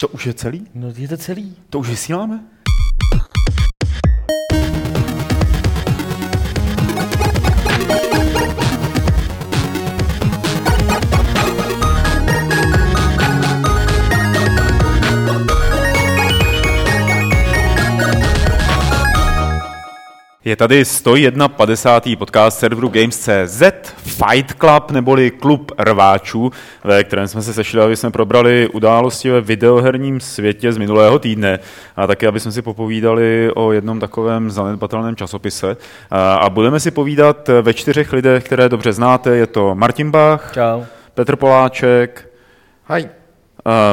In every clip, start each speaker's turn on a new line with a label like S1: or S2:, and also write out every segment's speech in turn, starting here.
S1: To už je celý?
S2: No je to celý.
S1: To už vysíláme? Je tady 151. podcast serveru Games.cz, Fight Club neboli klub rváčů, ve kterém jsme se sešli, aby jsme probrali události ve videoherním světě z minulého týdne a taky, aby jsme si popovídali o jednom takovém zanedbatelném časopise. A budeme si povídat ve čtyřech lidech, které dobře znáte. Je to Martin Bach,
S2: Čau.
S1: Petr Poláček,
S3: Hej.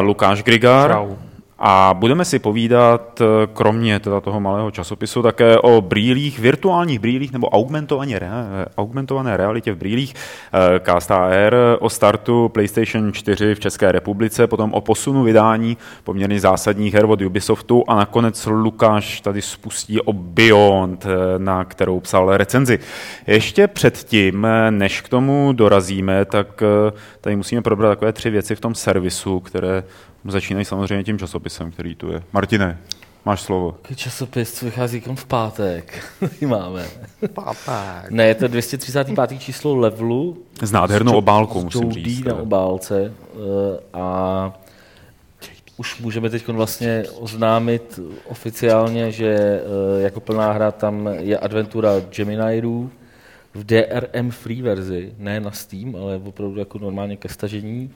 S1: Lukáš Grigar,
S2: Čau.
S1: A budeme si povídat, eh, kromě teda toho malého časopisu, také o brýlích, virtuálních brýlích nebo augmentovaně, rea- augmentované realitě v brýlích eh, KSTR, o startu PlayStation 4 v České republice, potom o posunu vydání poměrně zásadních her od Ubisoftu a nakonec Lukáš tady spustí o Beyond, eh, na kterou psal recenzi. Ještě předtím, eh, než k tomu dorazíme, tak eh, tady musíme probrat takové tři věci v tom servisu, které Začínají samozřejmě tím časopisem, který tu je. Martine, máš slovo.
S2: Časopis, co vychází kom v pátek? Máme.
S3: Pátek.
S2: Ne, je to 235. číslo levelu.
S1: S nádhernou
S2: Jo-
S1: obálkou,
S2: s
S1: musím říct.
S2: na obálce. eh, A už můžeme teď vlastně oznámit oficiálně, že eh, jako plná hra tam je adventura Geminiů v DRM free verzi, ne na Steam, ale opravdu jako normálně ke stažení,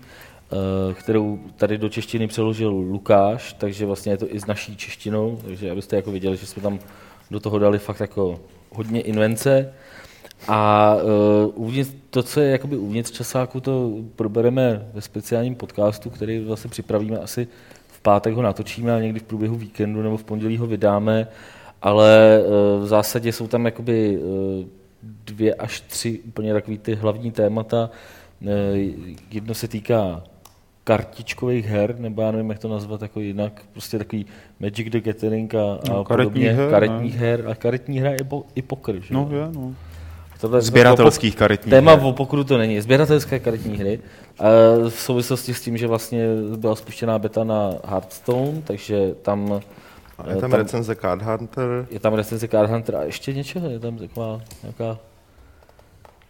S2: kterou tady do češtiny přeložil Lukáš, takže vlastně je to i s naší češtinou, takže abyste jako viděli, že jsme tam do toho dali fakt jako hodně invence. A uh, uvnitř, to, co je jakoby uvnitř časáku, to probereme ve speciálním podcastu, který vlastně připravíme asi v pátek ho natočíme a někdy v průběhu víkendu nebo v pondělí ho vydáme, ale uh, v zásadě jsou tam jakoby uh, dvě až tři úplně takový ty hlavní témata. Uh, jedno se týká kartičkových her, nebo já nevím, jak to nazvat jako jinak, prostě takový Magic the Gathering a, a
S1: No, karetních
S2: podobně,
S1: her, ne?
S2: karetních her a karetní hra je po, i pokr, že?
S1: No,
S2: jo?
S1: je, no.
S2: Tohle-
S1: Sběratelských karetních
S2: Téma
S1: her.
S2: o pokru to není. Sběratelské karetní hry. A v souvislosti s tím, že vlastně byla spuštěná beta na Hearthstone, takže tam,
S3: A je tam,
S2: tam-
S3: recenze Card Hunter.
S2: je tam recenze Card Hunter a ještě něčeho, je tam taková nějaká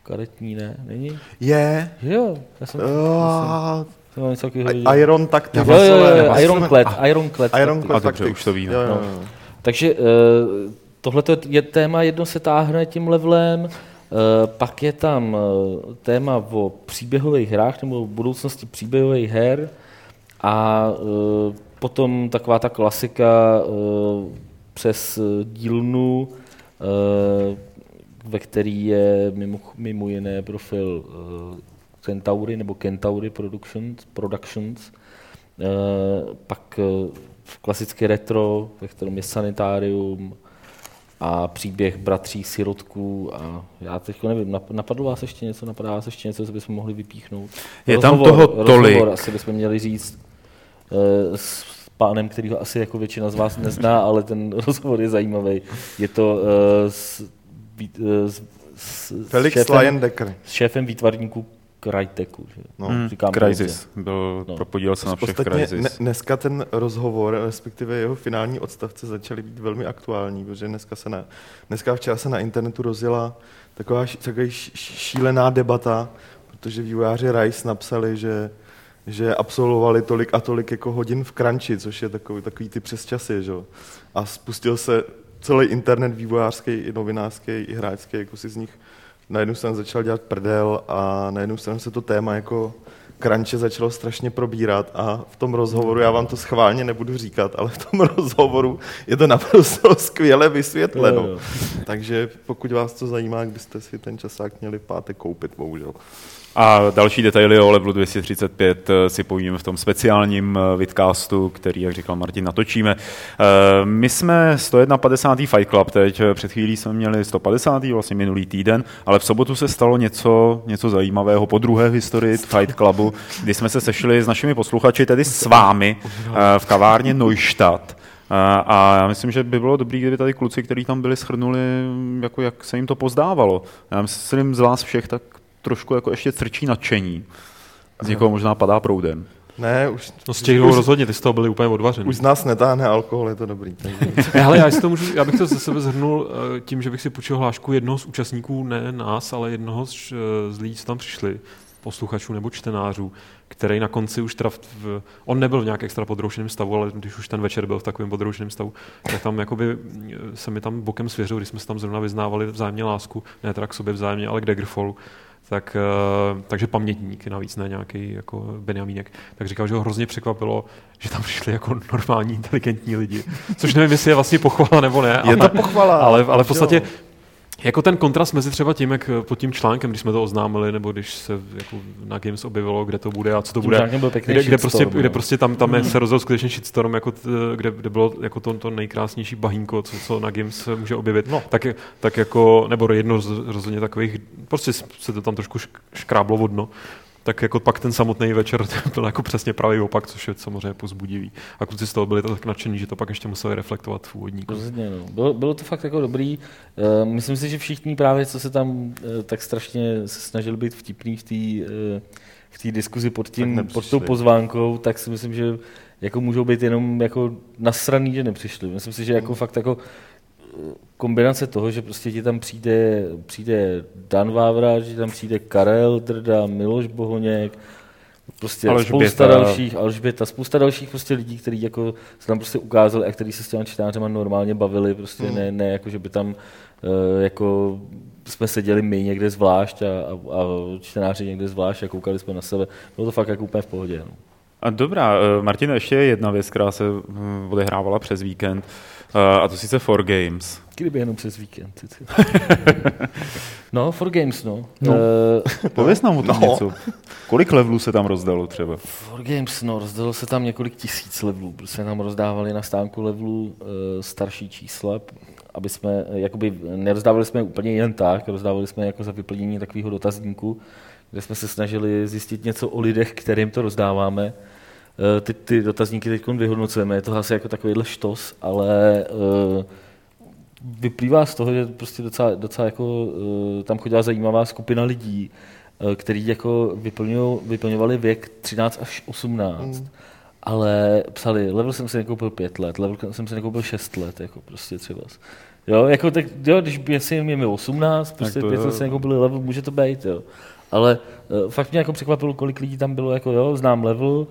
S2: karetní, ne? Není?
S3: Je.
S2: Jo, já jsem,
S3: Uh,
S2: jsem něco takového viděl.
S3: Iron Tactics.
S2: Jo, jo, jo, jo,
S3: Nebo-
S2: Ironclad,
S3: Ah,
S2: Ironclad.
S3: Ironclad
S1: A dobře,
S3: Tactics.
S1: už to víme.
S3: Jo, jo,
S2: No. Takže tohle je téma, jedno se táhne tím levelem, eh, pak je tam eh, téma o příběhových hrách nebo o budoucnosti příběhových her a eh, potom taková ta klasika eh, přes dílnu, eh, ve který je mimo, mimo jiné profil Centauri nebo Kentaury Productions, Productions Eh, pak eh, klasické retro, ve kterém je sanitárium a příběh bratří sirotků a já teď nevím, nap- napadlo vás ještě něco, napadá vás ještě něco, co bychom mohli vypíchnout?
S1: Je tam toho tolik.
S2: Rozhovor asi bychom měli říct eh, s pánem, který ho asi jako většina z vás nezná, ale ten rozhovor je zajímavý. Je to eh, s, s, s,
S3: Felix
S2: s šéfem, s šéfem výtvarníků Krajteku. Že?
S3: No.
S1: Hmm,
S2: říkám
S1: Crisis. Byl,
S2: No.
S1: Propodíl se na všech Crisis.
S3: ne, dneska ten rozhovor, respektive jeho finální odstavce začaly být velmi aktuální, protože dneska se na, dneska včera se na internetu rozjela taková, taková šílená debata, protože vývojáři Rice napsali, že že absolvovali tolik a tolik jako hodin v crunchi, což je takový, takový ty přesčasy, že? jo. A spustil se celý internet vývojářský, i novinářský, i hráčský, jako si z nich na jednu stranu začal dělat prdel a na jednu stranu se to téma jako crunche začalo strašně probírat a v tom rozhovoru, já vám to schválně nebudu říkat, ale v tom rozhovoru je to naprosto skvěle vysvětleno.
S2: Jo, jo.
S3: Takže pokud vás to zajímá, byste si ten časák měli v pátek koupit, bohužel.
S1: A další detaily o levelu 235 eh, si povíme v tom speciálním eh, vidcastu, který, jak říkal Martin, natočíme. Eh, My jsme 151. Fight Club teď, před chvílí jsme měli 150. vlastně minulý týden, ale v sobotu se stalo něco, něco zajímavého po druhé v historii Fight Clubu, kdy jsme se sešli s našimi posluchači, tedy s vámi, v kavárně Neustadt. A, a já myslím, že by bylo dobré, kdyby tady kluci, kteří tam byli, schrnuli, jako jak se jim to pozdávalo. Já myslím z vás všech tak trošku jako ještě crčí nadšení. Z někoho možná padá proudem.
S3: Ne, už,
S4: No z těch dvou rozhodně, ty z toho byli úplně odvařený.
S3: už z nás netáhne alkohol, je to dobrý.
S4: Ne, hele, já, si to můžu, já bych to ze sebe zhrnul eh, tím, že bych si půjčil hlášku jednoho z účastníků, ne nás, ale jednoho z, eh, z lidí, co tam přišli, posluchačů nebo čtenářů, který na konci už v, v, on nebyl v nějak extra podroušeném stavu, ale když už ten večer byl v takovém podroušeném stavu, tak tam jakoby eh, se mi tam bokem svěřil, když jsme se tam zrovna vyznávali vzájemně lásku, ne teda k sobě vzájemně, ale k Daggerfallu, tak, eh, takže pamětník, navíc ne nějaký jako Benjamínek, tak říkal, že ho hrozně překvapilo, že tam přišli jako normální, inteligentní lidi. Což nevím, jestli je vlastně pochvala nebo ne.
S3: Je
S4: ale,
S3: to pochvala.
S4: ale, ale v podstatě
S3: Jo.
S4: Jako ten kontrast mezi třeba tím, jak pod tím článkem, když jsme to oznámili, nebo když se jako na Games objevilo, kde to bude a co to
S2: Tím
S4: bude,
S2: byl pěkný
S4: kde, kde, prostě,
S2: shitstorm,
S4: kde
S2: no.
S4: prostě tam, tam je, se rozhodl skutečně shitstorm, jako t, kde, kde bylo jako to, to nejkrásnější bahínko, co, co na Games může objevit,
S3: No.
S4: tak, tak jako, nebo jedno z rozhodně takových, prostě se to tam trošku šk- škráblo vodno, tak jako pak ten samotný večer byl jako přesně pravý opak, což je samozřejmě pozbudivý. A kluci z toho byli tak nadšení, že to pak ještě museli reflektovat v úvodníku.
S2: Rozhodně, no. bylo, bylo to fakt jako dobrý. Uh, myslím si, že všichni právě, co se tam uh, tak strašně se snažili být vtipný v té uh, v té diskuzi pod, tím, pod tou pozvánkou, tak si myslím, že jako můžou být jenom jako nasraný, že nepřišli. Myslím si, že jako fakt jako eh, kombinace toho, že prostě ti tam přijde, přijde Dan Vávra, že tam přijde Karel Drda, Miloš Bohoněk, prostě
S1: Alžběta.
S2: spousta dalších, Alžběta, spousta dalších prostě lidí, kteří jako se tam prostě ukázali a kteří se s těmi čtenářema normálně bavili, prostě
S3: Hmm.
S2: ne, ne jako, že by tam eh, jako jsme seděli my někde zvlášť a, a, a čtenáři někde zvlášť a koukali jsme na sebe. Bylo to fakt jako úplně v pohodě. No.
S1: A dobrá, eh, Martin, ještě jedna věc, která se hm, odehrávala přes víkend, a to sice For Games.
S2: Kdyby jenom přes víkend. no, for games, no.
S1: No.
S2: Eh,
S1: Pověz nám o tom
S3: No.
S1: něco. Kolik levelů se tam rozdalo třeba?
S2: For Games, no, rozdalo se tam několik tisíc levelů, prostě nám rozdávali na stánku levelů uh, starší čísla, aby jsme, eh, jakoby, nerozdávali jsme je úplně jen tak, rozdávali jsme jako za vyplnění takového dotazníku, kde jsme se snažili zjistit něco o lidech, kterým to rozdáváme. Eh, Ty, ty dotazníky teď vyhodnocujeme, je to asi jako takovýhle štos, ale eh, vyplývá z toho, že prostě docela, docela jako, eh, tam chodila zajímavá skupina lidí, který jako vyplňovali věk 13 až 18.
S3: Mm.
S2: Ale psali, level jsem si nekoupil pět let, level jsem si nekoupil šest let, jako prostě třeba. Jo, jako tak, jo, když by si je mi 18, prostě pět let si nekoupili level, může to být, jo. Ale uh, fakt mě jako překvapilo, kolik lidí tam bylo, jako jo, znám level,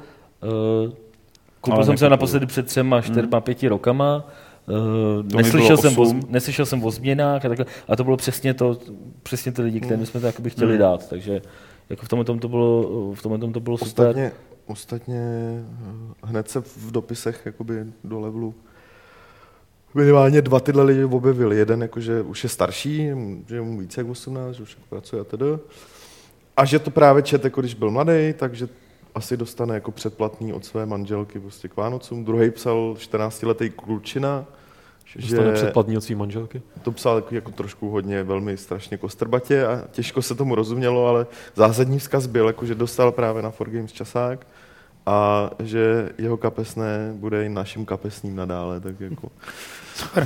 S2: koupil
S1: Ale
S2: jsem se naposledy před třema, čtyřma, pěti rokama, Uh, neslyšel, jsem o, neslyšel jsem o změnách a takhle. A to bylo přesně to, přesně ty lidi, kterým jsme to jakoby chtěli
S1: Hmm.
S2: dát. Takže jako v tomhle tom to bylo, v tomhle tom to bylo super.
S3: Ostatně, ostatně eh, hned se v dopisech jakoby do levelu minimálně dva tyhle lidi objevili. Jeden jakože už je starší, že je mu více jak 18, že už jako pracuje a tedy. A že to právě čet, jako když byl mladý, takže asi dostane jako předplatný od své manželky prostě k Vánocům. Druhý psal 14-letý klučina,
S4: Dostane
S3: že
S4: předplatní od svý manželky.
S3: to psal jako, jako trošku hodně, velmi strašně kostrbatě a těžko se tomu rozumělo, ale zásadní vzkaz byl, jako, že dostal právě na 4Games časák a že jeho kapesné bude i naším kapesním nadále, tak jako...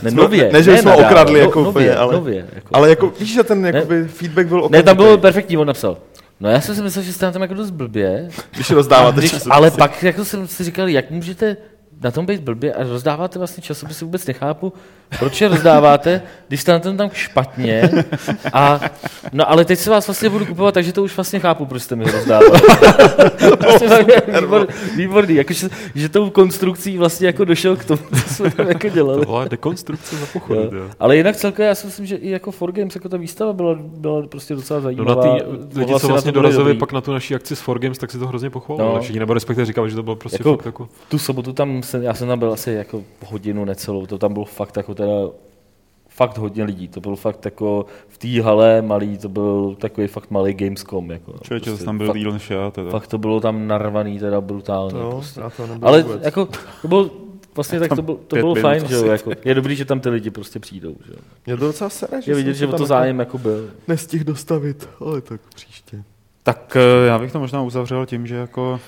S2: Ne, nově,
S3: ne, že jsme
S2: nadále,
S3: okradli
S2: no,
S3: jako
S2: nově,
S3: úplně, ale-
S2: nově, jako.
S3: Ale jako, víš, že ten jakoby, feedback byl
S2: Ne,
S3: okamžitý,
S2: tam bylo perfektní, on napsal. No já jsem si myslel, že jste na tom jako dost blbě,
S3: když rozdáváte
S2: Když,
S3: časopisy.
S2: ale pak jako jsem si říkal, jak můžete na tom být blbě a rozdáváte vlastně časopisy, vůbec nechápu, proč je rozdáváte, když jste na tom tam špatně. A, no ale teď se vás vlastně budu kupovat, takže to už vlastně chápu, proč jste mi ho rozdával. Tak je výbor, výborný, jako, že, že tou konstrukcí vlastně jako došel k tomu, co jsme tam jako dělali.
S4: Je dekonstrukce za pochodu.
S2: Jo.
S4: Jo.
S2: Ale jinak celkově já si myslím, že i jako For Games, jako ta výstava byla, byla prostě docela
S4: No
S2: zajímavá.
S4: na ty lidi, co vlastně
S2: to
S4: dorazili pak na tu naší akci s 4Games, tak si to hrozně pochválili.
S2: No.
S4: No. Všichni, nebo respektive říkali, že to bylo prostě
S2: jako,
S4: fakt jako...
S2: tu sobotu tam, jsem, já jsem tam byl asi jako hodinu necelou, to tam bylo fakt jako teda fakt hodně lidí, to bylo fakt jako v té hale malý, to byl takový fakt malý Gamescom. Jako,
S1: Člověče,
S2: prostě,
S1: tam byl
S2: fakt,
S1: Elon Shea, teda.
S2: fakt to bylo tam narvaný, teda brutálně.
S3: To
S2: prostě.
S3: já to
S2: Ale
S3: vůbec.
S2: jako, to bylo, vlastně tak to, bylo, to bylo fajn, že jo, jako, je dobrý, že tam ty lidi prostě přijdou, že jo.
S3: Mě to docela sere, že
S2: Je vidět, že
S3: se
S2: o to
S3: tam
S2: zájem jako byl.
S3: jako nestihl dostavit, ale tak příště.
S1: Tak eh, já bych to možná uzavřel tím, že jako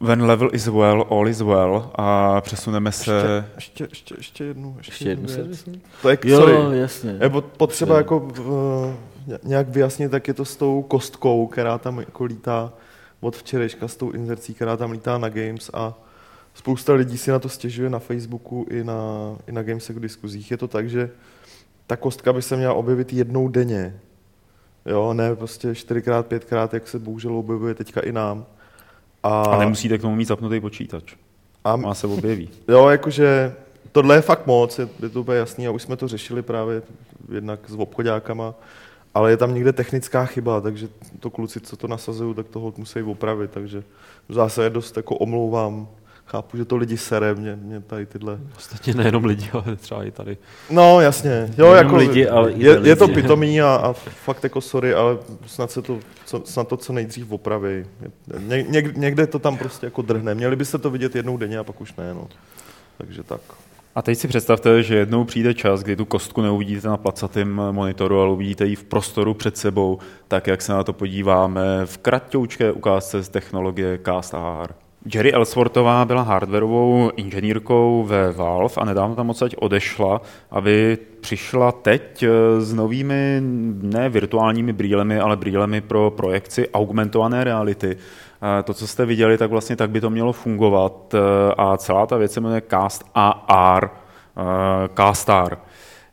S1: when level is well, all is well a přesuneme se...
S3: Ještě, ještě, ještě jednu, ještě,
S2: Ještě jednu
S3: jednu věc. To je,
S2: Jo,
S3: sorry,
S2: jasně.
S3: je pot- potřeba jako uh, nějak vyjasnit, tak je to s tou kostkou, která tam jako lítá od včerejška s tou inzercí, která tam lítá na Games a spousta lidí si na to stěžuje na Facebooku i na, i na Gamesech diskuzích. Je to tak, že ta kostka by se měla objevit jednou denně. Jo, ne prostě čtyřikrát, pětkrát, jak se bohužel objevuje teďka i nám.
S1: A, a nemusíte k tomu mít zapnutý počítač. A má se objeví.
S3: Jo, jakože tohle je fakt moc, je, je to úplně jasný a už jsme to řešili právě jednak s obchodákama, ale je tam někde technická chyba, takže to kluci, co to nasazují, tak toho musí opravit, takže zase je dost jako omlouvám chápu, že to lidi sere, mě, mě tady tyhle...
S4: Ostatně nejenom lidi, ale třeba i tady.
S3: No, jasně. Jo, jako, lidi, ale je, lidi. je to pitomý a, a, fakt jako sorry, ale snad se to, co, snad to co nejdřív opraví. Ně, něk, někde to tam prostě jako drhne. Měli byste to vidět jednou denně a pak už ne, no. Takže tak.
S1: A teď si představte, že jednou přijde čas, kdy tu kostku neuvidíte na placatém monitoru, ale uvidíte ji v prostoru před sebou, tak jak se na to podíváme v kratoučké ukázce z technologie Cast AR. Jerry Ellsworthová byla hardwareovou inženýrkou ve Valve a nedávno tam odsaď odešla, aby přišla teď eh, s novými ne virtuálními brýlemi, ale brýlemi pro projekci augmentované reality. Eh, to, co jste viděli, tak vlastně tak by to mělo fungovat eh, a celá ta věc se jmenuje Cast AR, Castar.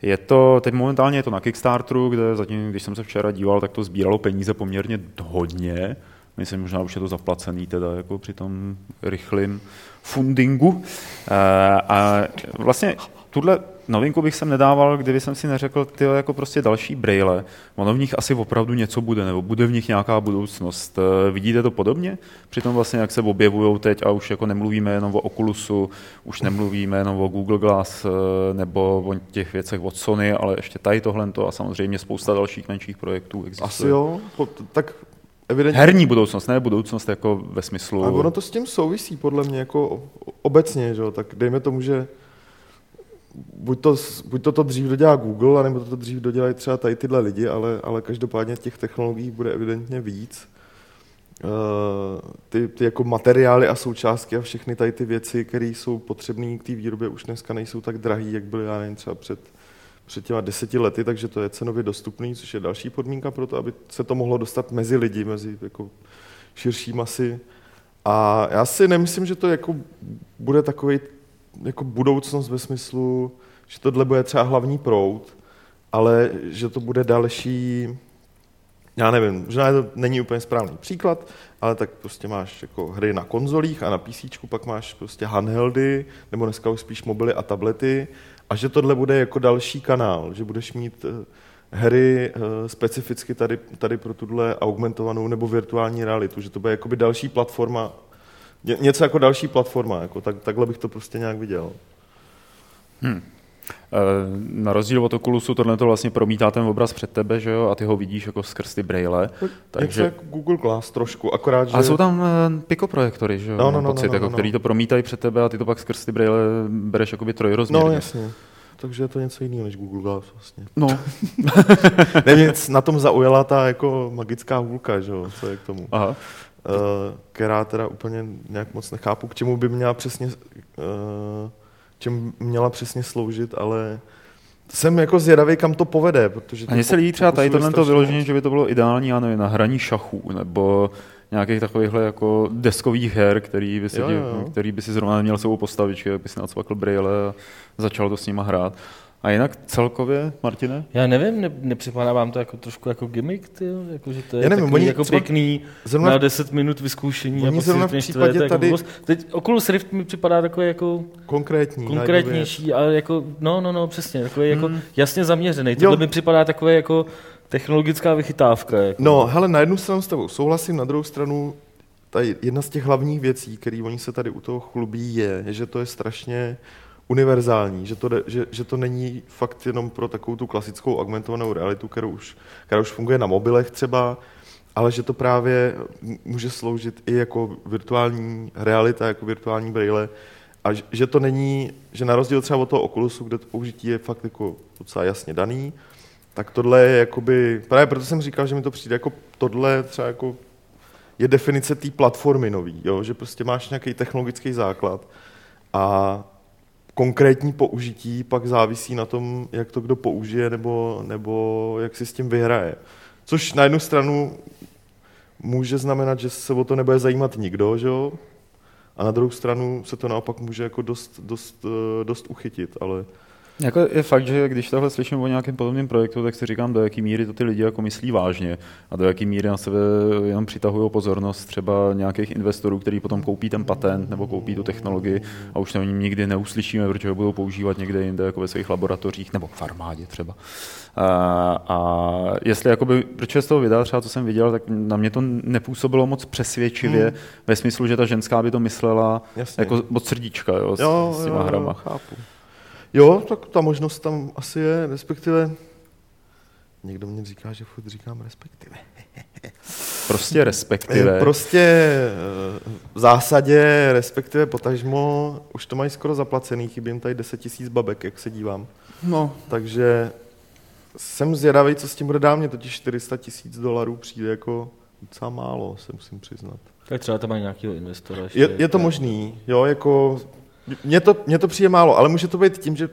S1: Je to, teď momentálně je to na Kickstarteru, kde zatím, když jsem se včera díval, tak to sbíralo peníze poměrně hodně. Myslím, možná už je to zaplacený teda jako při tom rychlém fundingu. Eh, a vlastně tuhle novinku bych sem nedával, kdyby jsem si neřekl, ty jako prostě další braille. Ono v nich asi opravdu něco bude, nebo bude v nich nějaká budoucnost. Eh, vidíte to podobně? Přitom vlastně, jak se objevují teď a už jako nemluvíme jenom o Oculusu, už nemluvíme jenom o Google Glass eh, nebo o těch věcech od Sony, ale ještě tady tohle a samozřejmě spousta dalších menších projektů existuje.
S3: Asi jo, tak
S1: evidentně... Herní budoucnost, ne budoucnost jako ve smyslu...
S3: A ono to s tím souvisí podle mě jako obecně, že? tak dejme tomu, že buď to, buď to, to dřív dodělá Google, nebo to, to dřív dodělají třeba tady tyhle lidi, ale, ale každopádně těch technologií bude evidentně víc. Uh, ty, ty jako materiály a součástky a všechny tady ty věci, které jsou potřebné k té výrobě, už dneska nejsou tak drahý, jak byly, já nevím, třeba před před těma deseti lety, takže to je cenově dostupný, což je další podmínka pro to, aby se to mohlo dostat mezi lidi, mezi jako širší masy. A já si nemyslím, že to jako bude takový jako budoucnost ve smyslu, že tohle bude třeba hlavní proud, ale že to bude další, já nevím, možná to není úplně správný příklad, ale tak prostě máš jako hry na konzolích a na PC, pak máš prostě handheldy, nebo dneska už spíš mobily a tablety a že tohle bude jako další kanál, že budeš mít eh, hry eh, specificky tady, tady pro tuhle augmentovanou nebo virtuální realitu, že to bude jakoby další platforma, něco jako další platforma, jako tak, takhle bych to prostě nějak viděl.
S1: Hmm. Eh, na rozdíl od Oculusu tohle to vlastně promítá ten obraz před tebe, že jo, a ty ho vidíš jako skrz ty braille.
S3: Takže jak Google Glass trošku, akorát, že...
S1: A jsou tam eh, Pico projektory, že jo, no, no, no, pocit, no, no, jako, no, no. který to promítají před tebe a ty to pak skrz ty braille bereš jakoby trojrozměrně.
S3: No, jasně. Takže je to něco jiného než Google Glass vlastně.
S1: No.
S3: Nevím, na tom zaujala ta jako magická hůlka, že jo, co je k tomu. Aha. Uh, která teda úplně nějak moc nechápu, k čemu by měla přesně uh, čem měla přesně sloužit, ale jsem jako zvědavý, kam to povede, protože...
S1: A mně se líbí třeba tady tohle to vyložení, že by to bylo ideální, já nevím, na hraní šachů, nebo nějakých takovýchhle jako deskových her, který by si, jo, jo. Který by si zrovna neměl sebou postavit, že by si nacvakl brýle a začal to s nima hrát. A jinak celkově, Martine?
S2: Já nevím, ne, nepřipadá vám to jako trošku jako gimmick, ty, jako, že to je Já nevím, takový jako pěkný zrovna, na 10 minut vyzkoušení.
S3: Oni zrovna v případě
S2: jako
S3: tady...
S2: Jako, teď Oculus Rift mi připadá takový jako...
S3: Konkrétní.
S2: Konkrétnější, ale jako, no, no, no, přesně, takový jako hmm. jako jasně zaměřený. Tohle mi připadá takové jako technologická vychytávka. Jako.
S3: No, hele, na jednu stranu s tebou souhlasím, na druhou stranu ta jedna z těch hlavních věcí, které oni se tady u toho chlubí, je, že to je strašně univerzální, že to, že, že to není fakt jenom pro takovou tu klasickou augmentovanou realitu, kterou už, která už funguje na mobilech třeba, ale že to právě může sloužit i jako virtuální realita, jako virtuální braille, a že to není, že na rozdíl třeba od toho Oculusu, kde to použití je fakt jako docela jasně daný, tak tohle je jakoby, právě proto jsem říkal, že mi to přijde jako tohle třeba jako je definice té platformy nový, jo? že prostě máš nějaký technologický základ a konkrétní použití pak závisí na tom, jak to kdo použije nebo, nebo jak si s tím vyhraje. Což na jednu stranu může znamenat, že se o to nebude zajímat nikdo, že jo? A na druhou stranu se to naopak může jako dost, dost, eh, dost uchytit, ale
S1: jako je fakt, že když tohle slyším o nějakém podobném projektu, tak si říkám, do jaký míry to ty lidi jako myslí vážně a do jaký míry na sebe jenom přitahují pozornost třeba nějakých investorů, kteří potom koupí ten patent nebo koupí tu technologii a už to o ní nikdy neuslyšíme, protože ho budou používat někde jinde, jako ve svých laboratořích nebo v armádě třeba. A, a jestli jakoby, proč z toho videa třeba, co jsem viděl, tak na mě to nepůsobilo moc přesvědčivě hmm. ve smyslu, že ta ženská by to myslela Jasně. jako od srdíčka, jo, jo, s, s těma jo, hrama.
S3: Chápu. Jo, tak ta možnost tam asi je, respektive někdo mě říká, že furt říkám respektive.
S1: Prostě respektive.
S3: Prostě eh, v zásadě, respektive potažmo, už to mají skoro zaplacený, chybím tady 10 tisíc babek, jak se dívám.
S1: No.
S3: Takže jsem zvědavý, co s tím bude dál, mě totiž 400 tisíc dolarů přijde jako docela málo, se musím přiznat.
S2: Tak třeba tam mají nějakého investora.
S3: Je, je to možný, jo, jako mně to, mně to přijde málo, ale může to být tím, že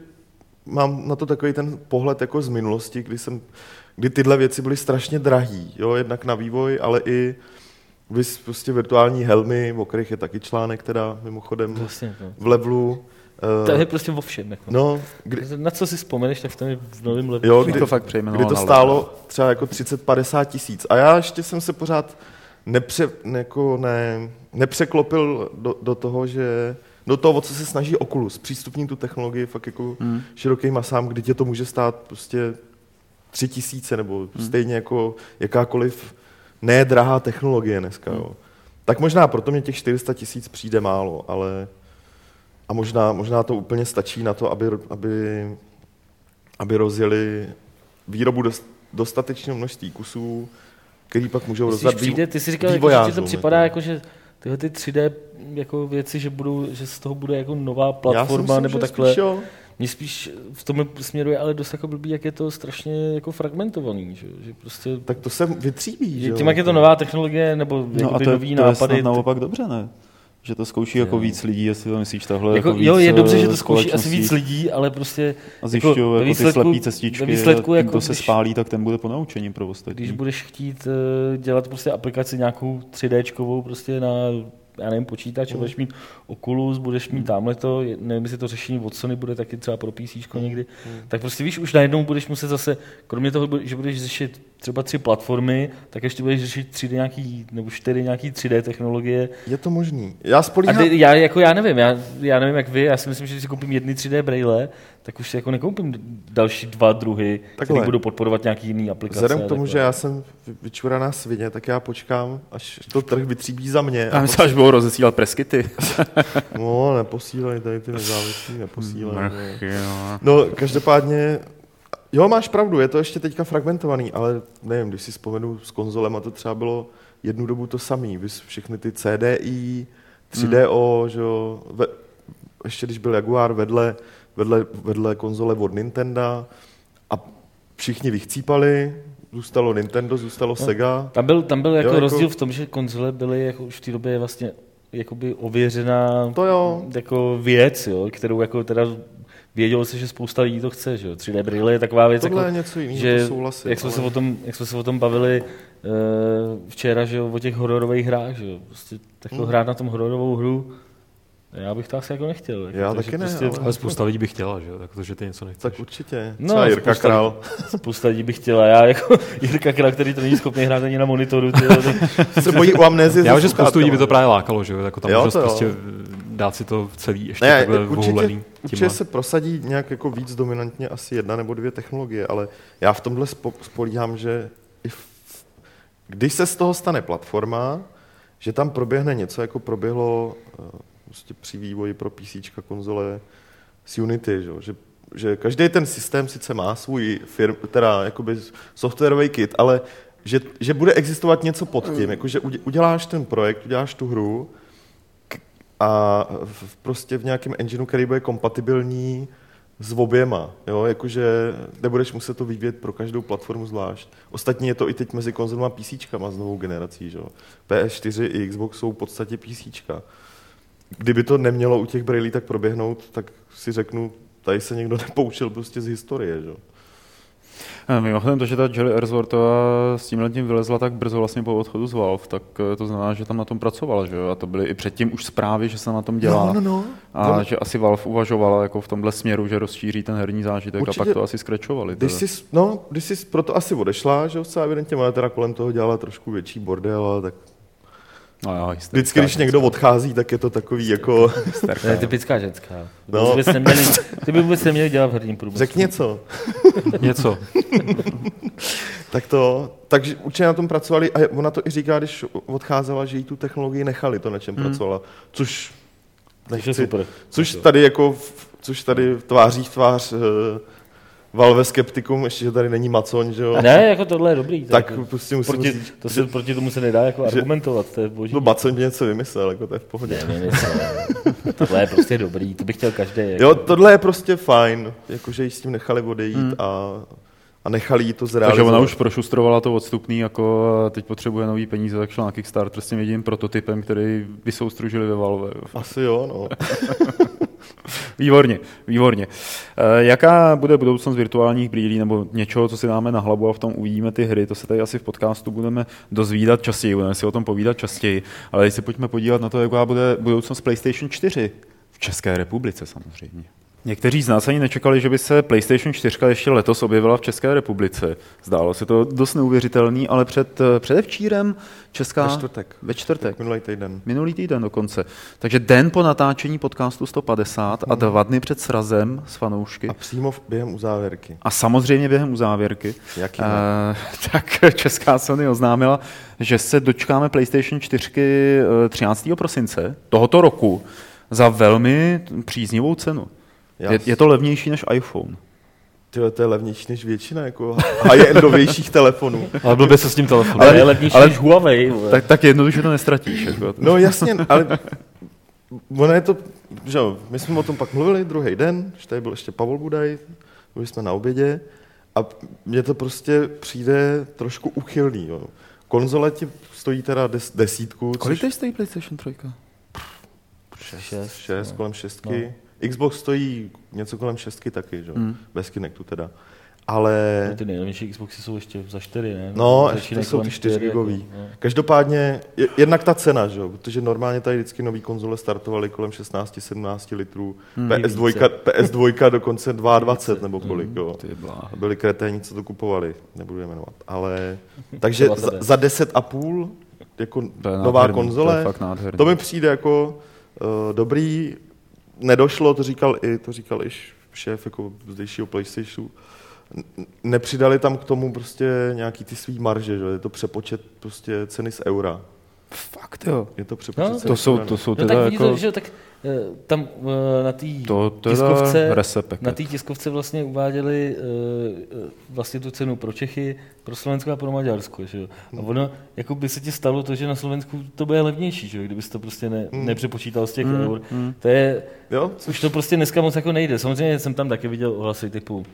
S3: mám na to takový ten pohled jako z minulosti, kdy, jsem, kdy tyhle věci byly strašně drahý, jo, jednak na vývoj, ale i vys, prostě virtuální helmy, o kterých je taky článek teda mimochodem vlastně, no. v levelu.
S2: Eh, to je prostě o všem. Jako.
S3: No,
S2: kdy, na co si vzpomeneš, tak v tom je v novém levelu.
S3: Jo, kdy, to fakt kdy to stálo třeba jako 30-50 tisíc. A já ještě jsem se pořád nepře, jako ne, nepřeklopil do, do toho, že do toho, o co se snaží Oculus, přístupní tu technologii fakt jako hmm. široký masám, kdy tě to může stát prostě tři tisíce, nebo hmm. stejně jako jakákoliv nedrahá technologie dneska. Hmm. Jo. Tak možná proto mě těch 400 tisíc přijde málo, ale a možná, možná to úplně stačí na to, aby, aby, aby rozjeli výrobu dost, dostatečného množství kusů, který pak můžou rozdat
S2: přijde, Ty si říkal, jako, že ti to připadá jako, že tyhle ty 3D jako věci, že, budou, že z toho bude jako nová platforma myslím, nebo takhle. Spíš, jo. Mě spíš v tom směru je ale dost jako blbý, jak je to strašně jako fragmentovaný, že, že prostě...
S3: Tak to se vytříbí, že
S2: Tím, jak je to nová technologie, nebo no a to, nový
S1: to
S2: nápady...
S1: je naopak dobře, ne? Že to zkouší jako víc lidí, jestli to myslíš takhle jako, jako
S2: víc Jo, je dobře, že to zkouší asi víc lidí, ale prostě...
S1: A zjišťují jako, jako ty slepý cestičky, výsledku, jako, kdo se když, spálí, tak ten bude po naučení pro ostatní.
S2: Když budeš chtít uh, dělat prostě aplikaci nějakou 3Dčkovou prostě na já nevím, počítač, mm. budeš mít Oculus, budeš mít tamhle to, nevím, jestli to řešení od Sony bude taky třeba pro PC někdy, mm. tak prostě víš, už najednou budeš muset zase, kromě toho, že budeš řešit třeba tři platformy, tak ještě budeš řešit 3D nějaký, nebo čtyři nějaký 3D technologie.
S3: Je to možný. Já spolíhám...
S2: A ty, já, jako já nevím, já, já nevím jak vy, já si myslím, že když si koupím jedny 3D braille, tak už si jako nekoupím další dva druhy, které budou podporovat nějaký jiný aplikace.
S3: Vzhledem k tomu, že já jsem vyčuraná svině, tak já počkám, až to trh vytříbí za mě.
S1: A myslím, až budou rozesílat preskity.
S3: no, neposílají tady ty nezávislí, neposílají. No. no, každopádně Jo, máš pravdu, je to ještě teďka fragmentovaný, ale nevím, když si vzpomenu s konzolem, a to třeba bylo jednu dobu to samý, všechny ty CDI, 3DO, hmm. že jo, ve, ještě když byl Jaguar vedle, vedle, vedle konzole od Nintendo a všichni vychcípali, zůstalo Nintendo, zůstalo no, Sega.
S2: Tam byl, tam byl jako, jo, rozdíl jako... v tom, že konzole byly jako už v té době vlastně jakoby ověřená
S3: to jo.
S2: jako věc, jo, kterou jako teda vědělo se, že spousta lidí to chce, že 3D brýle je taková věc,
S3: Tohle
S2: jako,
S3: je něco jiného,
S2: že,
S3: souhlasím,
S2: jak, jsme ale... se o tom, jak jsme se o tom bavili uh, včera, že o těch hororových hrách, že prostě takhle hmm. hrát na tom hororovou hru, já bych to asi jako nechtěl. Jako
S3: já taky ne, prostě... ale...
S4: ale spousta lidí by chtěla, že tak to, že ty něco nechceš.
S3: Tak určitě. No, Třeba Jirka
S2: spousta,
S3: Král.
S2: Spousta lidí by chtěla. Já jako Jirka Král, který to není schopný hrát ani na monitoru. Ty,
S3: se bojí u amnézie.
S4: Já že spoustu lidí by to právě lákalo, že jako tam jo, možnost prostě dát si to celý ještě ne, takhle určitě,
S3: určitě se prosadí nějak jako víc dominantně asi jedna nebo dvě technologie, ale já v tomhle spolíhám, že i v, když se z toho stane platforma, že tam proběhne něco, jako proběhlo uh, prostě při vývoji pro PC konzole s Unity, že, že, že každý ten systém sice má svůj firm, teda jakoby softwarový kit, ale že, že bude existovat něco pod tím, jako že uděláš ten projekt, uděláš tu hru a v, prostě v nějakém engineu, který bude kompatibilní s oběma, jo? jakože nebudeš muset to vyvíjet pro každou platformu zvlášť. Ostatně je to i teď mezi konzolama a PC s novou generací. Že? PS4 i Xbox jsou v podstatě PC. Kdyby to nemělo u těch brailí tak proběhnout, tak si řeknu, tady se někdo nepoučil prostě z historie. Že?
S1: Eh, Mimochodem to, že ta Jelly Earthworthová s tímhle tím vylezla tak brzo vlastně po odchodu z Valve, tak eh, to znamená, že tam na tom pracovala, že jo? A to byly i předtím už zprávy, že se na tom dělá.
S3: No, no, no.
S1: A
S3: No.
S1: že asi Valve uvažovala jako v tomhle směru, že rozšíří ten herní zážitek
S3: Určitě.
S1: a pak to asi skrečovali.
S3: Když jsi, no, když jsi proto asi odešla, že jo, evidentně, ona teda kolem toho dělala trošku větší bordel, ale tak
S1: No, jo,
S3: vždycky, když někdo odchází, tak je to takový jako,
S2: To je typická ženská. Ty by
S3: No.
S2: vůbec neměli, ty by vůbec neměli dělat v herním průmyslu.
S3: řek něco.
S4: Něco.
S3: Tak to, takže určitě na tom pracovali a ona to i říká, když odcházela, že jí tu technologii nechali, to na čem pracovala, což
S2: Což je super.
S3: Což tady jako, v- což tady tváří v tvář uh, Valve skeptikům, ještě, že tady není Macon, že jo?
S2: Ne, jako tohle je dobrý. to
S3: Tak
S2: jako,
S3: prostě musím
S2: proti,
S3: říct,
S2: to se, proti tomu se nedá jako
S3: že-
S2: argumentovat, to je boží.
S3: no Macon by něco vymyslel, jako to je v pohodě.
S2: Ne, ne, ne, tohle je prostě dobrý, to bych chtěl každý. Jako.
S3: Jo, tohle je prostě fajn, jakože jí s tím nechali odejít a, a nechali jí to
S1: Takže
S3: zrealizovat.
S1: ona už prošustrovala to odstupný, jako a teď potřebuje nový peníze, tak šla na Kickstarter s tím jediným prototypem, který vysoustružili ve Valve.
S3: Asi jo, no.
S1: Výborně, výborně. Eh, Jaká bude budoucnost virtuálních brýlí nebo něčeho, co si dáme na hlavu a v tom uvidíme ty hry, to se tady asi v podcastu budeme dozvídat častěji, budeme si o tom povídat častěji, ale teď se pojďme podívat na to, jaká bude budoucnost PlayStation 4 v České republice samozřejmě. Někteří z nás ani nečekali, že by se PlayStation 4 ještě letos objevila v České republice. Zdálo se to dost neuvěřitelný, ale před eh, předevčírem Česká...
S3: Ve čtvrtek.
S1: Ve čtvrtek.
S3: Minulý týden.
S1: Minulý týden dokonce. Takže den po natáčení podcastu 150 a dva dny před srazem s fanoušky.
S3: A přímo během uzávěrky.
S1: A samozřejmě během uzávěrky,
S3: Jaký
S1: eh, tak Česká Sony oznámila, že se dočkáme PlayStation 4 eh, 13. prosince tohoto roku za velmi příznivou cenu.
S3: Já
S1: Je, je to levnější než iPhone.
S3: Tyhle, to je levnější než většina jako high-endovějších telefonů.
S4: Ale blbě se s tím telefonem.
S2: ale,
S1: ale-
S2: je levnější
S1: ale-
S2: než Huawei. vole.
S1: Tak, tak jednoduše to nestratíš. Jako.
S3: No jasně, ale ono je to, že jo, my jsme o tom pak mluvili druhý den, že tady byl ještě Pavel Budaj, byli jsme na obědě a mně to prostě přijde trošku uchylný. Jo. Konzole ti stojí teda des, desítku,
S1: Kolik
S3: což
S1: teď stojí PlayStation 3?
S3: šest, šest, kolem šestky. Xbox stojí něco kolem šestky taky, že? jo,
S1: Hmm.
S3: bez Kinectu teda. Ale
S2: No, Ty nejlevnější Xboxy jsou ještě za 4, ne?
S3: No, ještě to jsou ty 4
S2: čtyři,
S3: gigový.
S2: Jako, no.
S3: Každopádně, je- jednak ta cena, že jo? protože normálně tady vždycky nový konzole startovaly kolem 16-17 litrů,
S1: Hmm.
S3: PS2, PS2 dokonce 22 nebo kolik, jo.
S1: Ty bláho.
S3: Byli kreténi, co to kupovali, nebudu je jmenovat. Ale, takže za, za 10 a půl, jako
S1: To je
S3: nová
S1: nádherný, To
S3: konzole,
S1: nádherný.
S3: to mi přijde jako uh, dobrý, nedošlo, to říkal i, to říkal i šéf jako zdejšího PlayStationu, nepřidali tam k tomu prostě nějaký ty svý marže, že? je to přepočet prostě ceny z eura.
S1: Fakt jo.
S3: Je to přepočet
S2: No,
S1: To jsou, to jsou
S2: No
S1: teda
S2: tak vidíte,
S1: jako...
S2: že jo, tak eh, tam eh, na té tiskovce, na té tiskovce vlastně uváděli eh, vlastně tu cenu pro Čechy, pro Slovensko a pro Maďarsko. Že? jo. A ono, jako by se ti stalo to, že na Slovensku to bude levnější, že? jo, kdyby to prostě ne,
S3: Hmm.
S2: nepřepočítal z těch
S1: Hmm,
S2: eur.
S1: hmm.
S2: To je,
S3: Jo?
S2: už to prostě dneska moc jako nejde. Samozřejmě jsem tam taky viděl ohlasy typu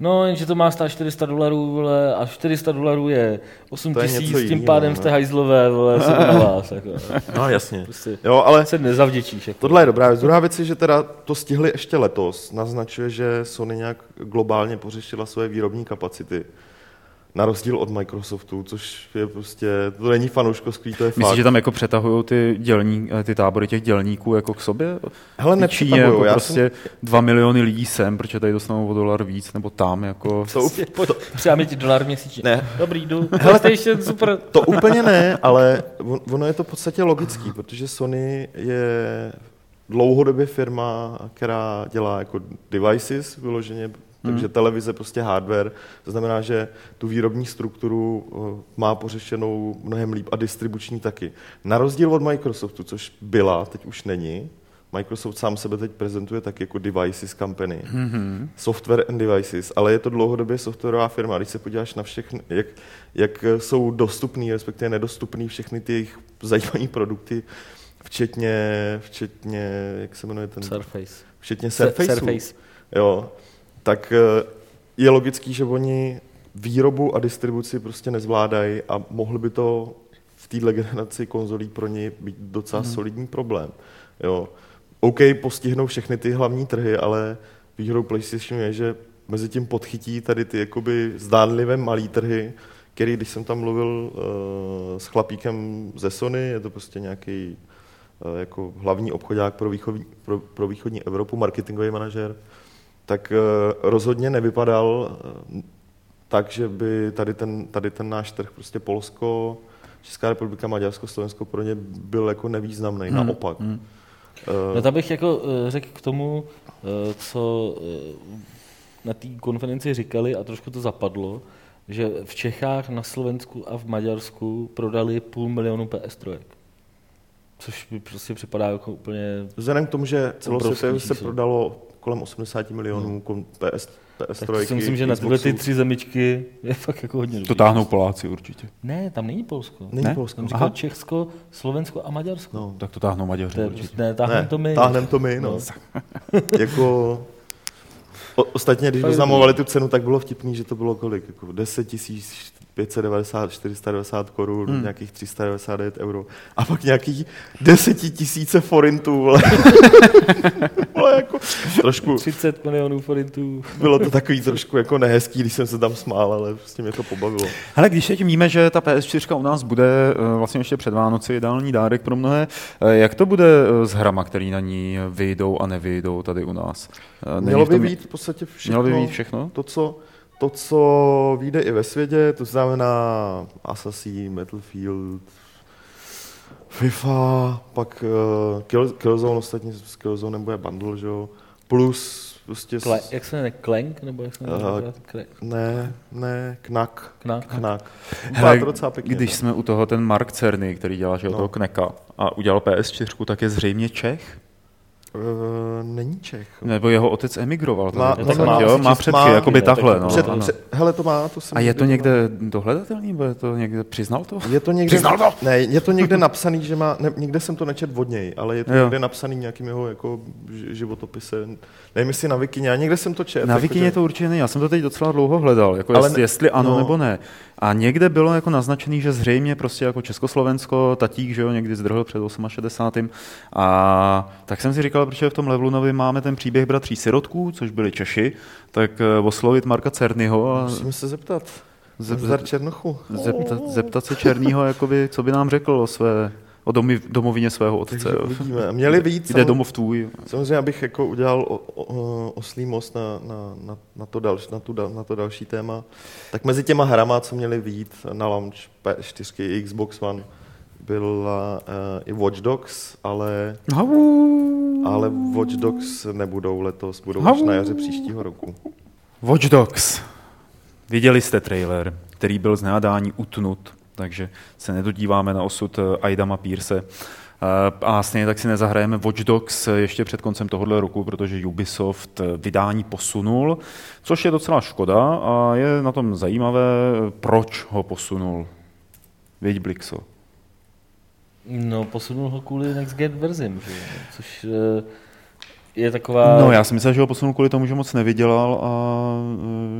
S2: No, jenže to má stát 400 dolarů, vole, a 400 dolarů je 8
S3: To je
S2: tisíc,
S3: něco
S2: tím pádem
S3: no.
S2: jste hajzlové, vole, jsem na vás. Jako,
S3: No jasně.
S2: prostě
S3: Jo, ale
S2: se nezavděčíš. Jako.
S3: tohle je dobrá věc. Druhá věc je, že teda to stihli ještě letos. Naznačuje, že Sony nějak globálně pořešila své výrobní kapacity. Na rozdíl od Microsoftu, což je prostě, to není fanouškovský, to je fakt.
S1: Myslíš, že tam jako přetahují ty, dělní, ty tábory těch dělníků jako k sobě?
S3: Hele, nepřetahujou,
S1: jako
S3: já
S1: prostě dva miliony lidí sem, protože tady dostanou o dolar víc, nebo tam jako...
S3: To,
S2: Prostě, pojď, přidáme ti dolar měsíčně.
S3: Ne.
S2: Dobrý, jdu. PlayStation, super.
S3: To úplně ne, ale on- ono je to v podstatě logický, protože Sony je dlouhodobě firma, která dělá jako devices vyloženě, takže televize prostě hardware, to znamená, že tu výrobní strukturu eh, má pořešenou mnohem líp a distribuční taky. Na rozdíl od Microsoftu, což byla, teď už není, Microsoft sám sebe teď prezentuje tak jako devices company, mm-hmm. software and devices, ale je to dlouhodobě softwarová firma. Když se podíváš na všechny, jak, jak jsou dostupný, respektive nedostupný všechny ty jejich zajímavé produkty, včetně, včetně, jak se jmenuje ten?
S2: Surface.
S3: Včetně Surfaceu.
S2: Surface.
S3: Jo, tak eh, je logický, že oni výrobu a distribuci prostě nezvládají a mohli by to v téhle generaci konzolí pro ně být docela hmm. solidní problém. Jo. OK, postihnou všechny ty hlavní trhy, ale výhodou PlayStationu je, že mezi tím podchytí tady ty jakoby zdánlivé malý trhy, který, když jsem tam mluvil uh, s chlapíkem ze Sony, je to prostě nějaký uh, jako hlavní obchodák pro východní, pro, pro východní Evropu, marketingový manažer, tak uh, rozhodně nevypadal uh, tak, že by tady ten, tady ten náš trh, prostě Polsko, Česká republika, Maďarsko, Slovensko pro ně byl jako nevýznamný, hmm. naopak. Hmm.
S2: No tam bych jako řekl k tomu, co na té konferenci říkali a trošku to zapadlo, že v Čechách, na Slovensku a v Maďarsku prodali půl milionu PS3. Což mi prostě připadá jako úplně...
S3: Vzhledem k tomu, že celosvětově se prodalo kolem 80 milionů no. PS, PS3.
S2: Tak si myslím, že na tyhle ty tři zemičky je fakt jako hodně
S1: To táhnou Poláci určitě.
S2: Ne, tam není Polsko.
S3: Není ne? Polsko.
S2: Tam říkal Česko, Slovensko a Maďarsko.
S1: No, tak to táhnou Maďaři určitě.
S2: Ne, táhnem to my.
S3: Táhnem to my, no. no. jako O, ostatně, když oznamovali tu cenu, tak bylo vtipný, že to bylo kolik? Jako 10 590, 490 korun, hmm. nějakých 399 euro. A pak nějakých 10 tisíce forintů. Vole. bylo jako trošku...
S2: 30 milionů forintů.
S3: bylo to takový trošku jako nehezký, když jsem se tam smál, ale prostě mě to pobavilo.
S1: Ale když teď víme, že ta PS4 u nás bude eh, vlastně ještě před Vánoci ideální dárek pro mnohé, eh, jak to bude eh, s hrama, který na ní vyjdou a nevyjdou tady u nás?
S3: Není Mělo by být v podstatě všechno.
S1: Mělo by být všechno?
S3: To, co to, co vyjde i ve světě, to znamená Assassin, Battlefield, FIFA, pak uh, Kill, Killzone, ostatně s Killzone bude bundle, že jo, plus prostě...
S2: Kle, jak se jmenuje, Clank, nebo jak se jmenuje? Uh,
S3: ne, ne, Knack.
S2: Knack.
S3: Knack.
S1: Hele, když jsme u toho, ten Mark Cerny, který dělá že no. toho Kneka a udělal PS4, tak je zřejmě Čech?
S3: Uh, není Čech.
S1: Nebo jeho otec emigroval.
S3: Má, ne, má,
S1: jo, má předky, má, jako by takhle. No,
S3: před, před, hele, to má, to jsem
S1: A je to někde dohledatelný, nebo je to někde, přiznal to?
S3: Je to někde,
S1: přiznal to?
S3: Ne, je to někde napsaný, že má, ne, někde jsem to nečet od něj, ale je to jo. někde napsaný nějakým jeho jako životopise. Nevím, jestli na Wikině, já někde jsem to četl.
S1: Na jako, Wikině že... to určitě není, já jsem to teď docela dlouho hledal, jako ale jestli, ne, jestli ano no. nebo ne. A někde bylo jako naznačený, že zřejmě prostě jako Československo, tatík, že jo, někdy zdrhl před 68. A tak jsem si říkal, protože v tom Levlunovi máme ten příběh bratří Sirotků, což byli Češi, tak eh, oslovit Marka Cernyho. A...
S3: Musíme se zeptat. Zeptat, Černochu.
S1: Zeptat, zeptat se Černýho, jakoby, co by nám řekl o své o domi, domovině svého otce.
S3: Uvidíme. Měli být
S1: Jde domov tvůj.
S3: Samozřejmě, abych jako udělal o, o, oslý most na, na, na, na, to další, na, tu, na to další téma, tak mezi těma hrama, co měly být na launch P4, Xbox One, byla uh, i Watch Dogs, ale, ale Watch Dogs nebudou letos, budou už na jaře příštího roku.
S1: Watch Dogs. Viděli jste trailer, který byl z nádání utnut takže se nedodíváme na osud eh, Aidama Pierce. Eh, a stejně tak si nezahrajeme Watch Dogs ještě před koncem tohohle roku, protože Ubisoft eh, vydání posunul, což je docela škoda a je na tom zajímavé, proč ho posunul. Věď Blixo.
S2: No, posunul ho kvůli Next Gen verzim, což je taková...
S1: No, já si myslel, že ho posunul kvůli tomu, že moc nevydělal a...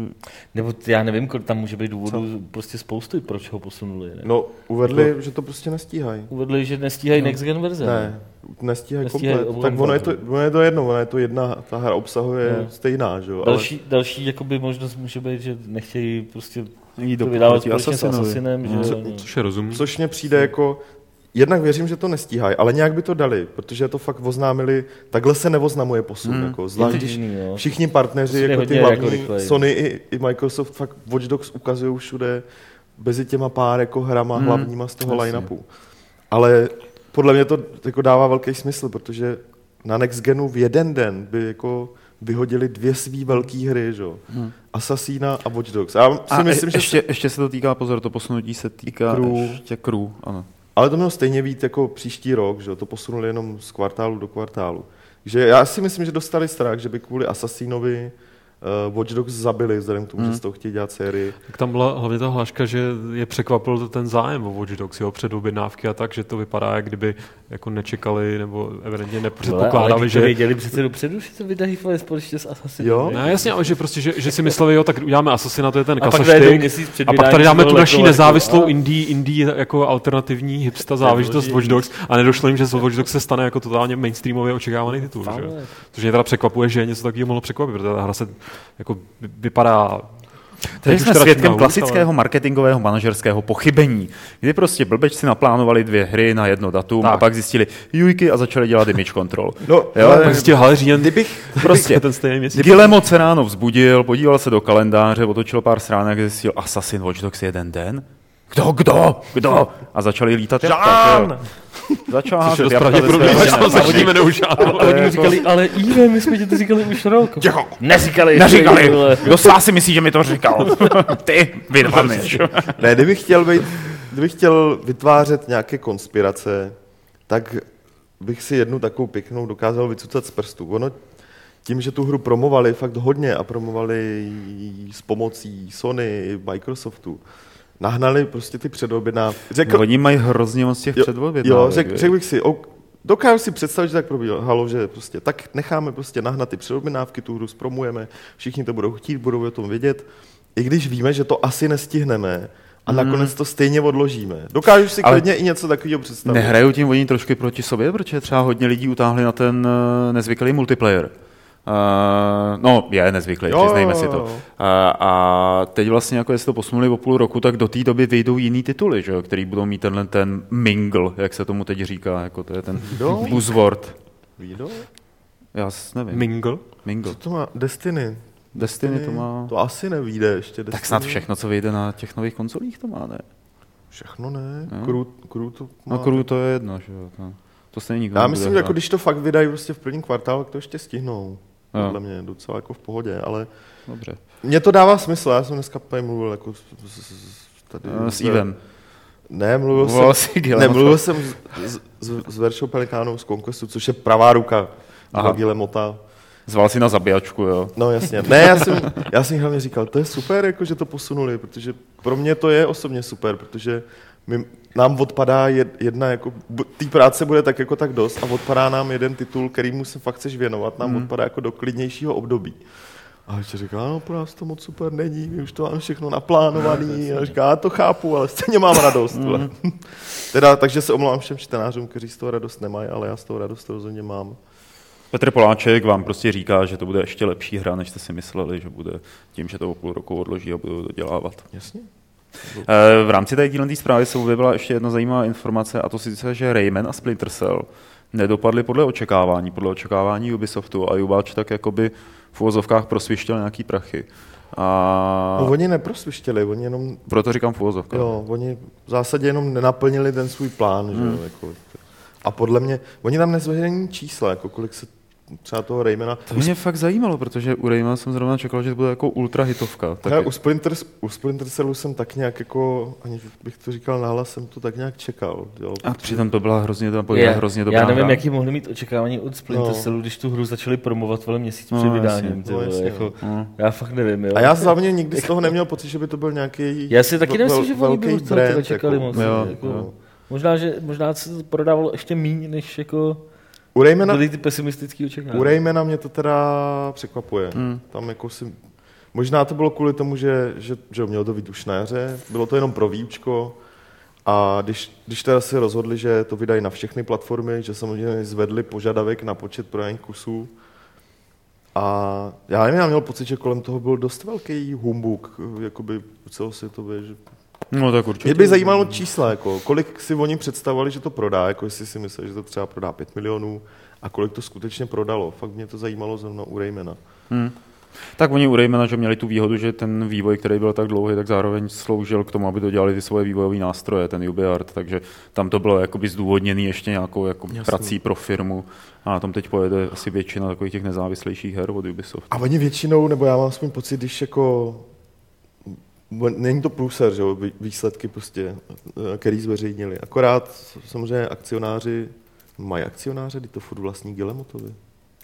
S2: Eh, Nebo já nevím, tam může být důvodů Co? prostě spoustu, proč ho posunuli. Ne?
S3: No, uvedli, jako... že to prostě nestíhají.
S2: Uvedli, že nestíhají no. next gen verze.
S3: Ne, nestíhají, nestíhají komplet. Tak ono je, to, ono je to jedno, ono je to jedna, ta hra obsahuje no. stejná, že jo.
S2: Další, ale... další jakoby možnost může být, že nechtějí prostě Jít do vydávat společně s Assassinem. Že,
S4: Co, což je rozum.
S3: Což mě přijde jako, jednak věřím, že to nestíhají, ale nějak by to dali, protože to fakt oznámili, takhle se neoznamuje posun, hmm. jako, zvlášť když všichni partneři, jako ty hlavní, jako Sony i, i, Microsoft, fakt Watch Dogs ukazují všude, mezi těma pár jako hrama hmm. hlavníma z toho Jasně. line-upu. Ale podle mě to jako dává velký smysl, protože na Next Genu v jeden den by jako vyhodili dvě svý velké hry, že? Hmm. Assassina a Watch Dogs. Já si
S1: a myslím, ještě, že se... ještě se to týká, pozor, to posunutí se týká crew. ještě crew, ano.
S3: Ale to mělo stejně být jako příští rok, že to posunuli jenom z kvartálu do kvartálu. Takže já si myslím, že dostali strach, že by kvůli Assassinovi uh, Watch Dogs zabili, vzhledem k tomu, mm. že z toho chtějí dělat sérii.
S4: Tak tam byla hlavně ta hláška, že je překvapil ten zájem o Watch Dogs, jo, objednávky a tak, že to vypadá, jak kdyby jako nečekali nebo evidentně nepředpokládali, ale, ale že...
S2: věděli přece dopředu, že to vydají společně s Assassinem.
S3: Jo?
S4: Ne, jasně, ale že prostě, že, že si mysleli, jo, tak uděláme Assassina, to je ten kasaštyk. A pak tady dáme tu naší nezávislou a... indie, indie jako alternativní hipsta záležitost Watch Dogs a nedošlo jim, že Watch Dogs se stane jako totálně mainstreamově očekávaný titul. Že? Což mě teda překvapuje, že něco takového mohlo překvapit, protože ta hra se jako vypadá
S1: Tady
S4: Teď
S1: jsme
S4: teda
S1: svědkem
S4: hůř,
S1: klasického
S4: ale-
S1: marketingového manažerského pochybení, kdy prostě blbečci naplánovali dvě hry na jedno datum
S4: Tak.
S1: a pak zjistili jujky a začali dělat image control.
S3: No,
S1: Jo,
S3: ale
S4: Pak zjistil, hele, říjen,
S3: kdybych,
S1: Prostě
S4: ten stejný měsíc.
S1: Guillermo se ráno vzbudil, podíval se do kalendáře, otočil pár stránek a zjistil Assassin Watch Dogs jeden den? Kdo, kdo, kdo? A začali lítat jo? Začal
S4: Což je
S1: házet
S4: dost pravděpodobně,
S1: hodiny.
S4: to.
S2: A oni mi říkali, ale Ive, my jsme ti to říkali už rok. Neříkali.
S1: Neříkali,
S2: vole.
S1: kdo vás si myslí, že mi to říkal? Ty, vydvaneš.
S3: Ne, kdybych chtěl, být, kdybych chtěl vytvářet nějaké konspirace, tak bych si jednu takovou pěknou dokázal vycucat z prstů. Ono tím, že tu hru promovali fakt hodně a promovali ji s pomocí Sony, Microsoftu, nahnali prostě ty předobjednávky. Řekl,
S1: Oni mají hrozně moc těch
S3: jo,
S1: předobjednávek.
S3: jo řek, řekl bych si, ok, dokážu si představit, že tak probíhalo, že prostě tak necháme prostě nahnat ty předobjednávky, tu hru zpromujeme, všichni to budou chtít, budou o tom vědět, i když víme, že to asi nestihneme a nakonec to stejně odložíme. Dokážu si
S1: Ale
S3: klidně i něco takového představit.
S1: Nehrajou tím oni trošku proti sobě, protože třeba hodně lidí utáhli na ten eh, nezvyklý multiplayer. Uh, no, je nezvyklý,
S3: Jo,
S1: přiznejme si to. Uh, a teď vlastně, jako jestli to posunuli o půl roku, tak do té doby vyjdou jiný tituly, že jo, který budou mít tenhle ten mingle, jak se tomu teď říká, jako to je ten
S3: Jo.
S1: buzzword.
S3: Vído?
S1: Já nevím.
S4: Mingle?
S1: mingle.
S3: Co to má? Destiny.
S1: Destiny to má...
S3: To asi nevíde ještě. Destiny.
S1: Tak snad všechno, co vyjde na těch nových konzolích, to má, ne?
S3: Všechno ne. Crew, crew to má.
S1: No, Crew to je jedno, že jo. To, to stejně nikdo
S3: Já myslím, že jako když to fakt vydají prostě v prvním kvartálu, tak to ještě stihnou.
S1: Jo.
S3: Podle mě docela jako v pohodě, ale
S1: Dobře.
S3: mně to dává smysl. Já jsem dneska tady mluvil jako s, s, s, tady
S1: Eh, S Ivem.
S3: Ne, mluvil
S1: Volal
S3: jsem, ne, mluvil jsem s, s, s, Veršou Pelikánou z Conquestu, což je pravá ruka
S1: Aha.
S3: Aha. Mota.
S1: Zval si na zabíjačku, jo.
S3: No jasně. Ne, já jsem, já jsem hlavně říkal, to je super, jako, že to posunuli, protože pro mě to je osobně super, protože my, nám odpadá jed- jedna, jako, té práce bude tak jako tak dost a odpadá nám jeden titul, kterýmu se fakt chceš věnovat, nám
S1: Hmm.
S3: odpadá jako do klidnějšího období. A ještě říká, no pro nás to moc super není, my už to máme všechno naplánovaný. A říká, já to chápu, ale stejně mám radost. vole. teda, takže se omlouvám všem čtenářům, kteří z toho radost nemají, ale já z toho radost rozhodně mám.
S1: Petr Poláček vám prostě říká, že to bude ještě lepší hra, než jste si mysleli, že bude tím, že to o půl roku odloží a budou to dělávat.
S3: Jasně.
S1: V rámci té téhle zprávy se objevila ještě jedna zajímavá informace, a to sice, že Rayman a Splinter Cell nedopadly podle očekávání, podle očekávání Ubisoftu a Ubisoft tak jakoby v uvozovkách prosvištěl nějaký prachy. A
S3: No, oni neprosvištěli, oni jenom
S1: proto říkám v uvozovkách.
S3: Jo, oni v zásadě jenom nenaplnili ten svůj plán, že
S1: Hmm.
S3: jo, jako. A podle mě, oni tam nezveřejní čísla, jako kolik se třeba toho Raymana.
S1: To mě fakt zajímalo, protože u Raymana jsem zrovna čekal, že to bude jako ultra hitovka.
S3: Tak
S1: Tak
S3: u, Splinter, u Splinter Cellu jsem tak nějak jako, ani bych to říkal nahlas, jsem to tak nějak čekal. Jo,
S1: a přitom to byla hrozně, to byla
S2: Je,
S1: hrozně dobrá
S2: já nevím,
S1: hra.
S2: jaký mohli mít očekávání od Splinter
S3: No.
S2: Cellu, když tu hru začali promovat vole měsíc
S1: No,
S2: před
S1: jasně.
S2: vydáním. ty
S3: No, jasně,
S2: jako,
S1: no.
S2: já fakt nevím. Jo.
S3: A já hlavně nikdy z toho neměl pocit, že by to byl nějaký
S2: já si taky nemyslím, že oni
S3: velký
S2: by
S3: brand,
S2: čekali
S3: jako.
S2: moc. Jako,
S1: jo.
S2: Možná, že možná se to prodávalo ještě míň, než jako
S3: U Raymana,
S2: byly ty pesimistické očekávání.
S3: u Raymana mě to teda překvapuje.
S1: Hmm.
S3: Tam jako si, možná to bylo kvůli tomu, že, že, že mělo to být už na jaře, bylo to jenom pro výučko, a když, když teda si rozhodli, že to vydají na všechny platformy, že samozřejmě zvedli požadavek na počet prodaných kusů, a já nevím, já měl pocit, že kolem toho byl dost velký humbuk, jakoby celosvětově, že
S1: No tak určitě.
S3: mě by zajímalo čísla, jako, kolik si oni představovali, že to prodá, jako jestli si mysleli, že to třeba prodá 5 milionů a kolik to skutečně prodalo. Fakt mě to zajímalo zrovna u Raymana.
S1: Hmm. Tak oni u Raymana, že měli tu výhodu, že ten vývoj, který byl tak dlouhý, tak zároveň sloužil k tomu, aby to dělali ty svoje vývojové nástroje, ten UbiArt, takže tam to bylo jakoby zdůvodněný ještě nějakou jako
S3: Jasně.
S1: prací pro firmu a na tom teď pojede asi většina takových těch nezávislejších her od Ubisoft.
S3: A oni většinou, nebo já mám aspoň pocit, když jako Není to průser, že jo, vý- výsledky prostě, eh, který zveřejnili. Akorát samozřejmě akcionáři, mají akcionáře, kdy to furt vlastní Gilemotovi.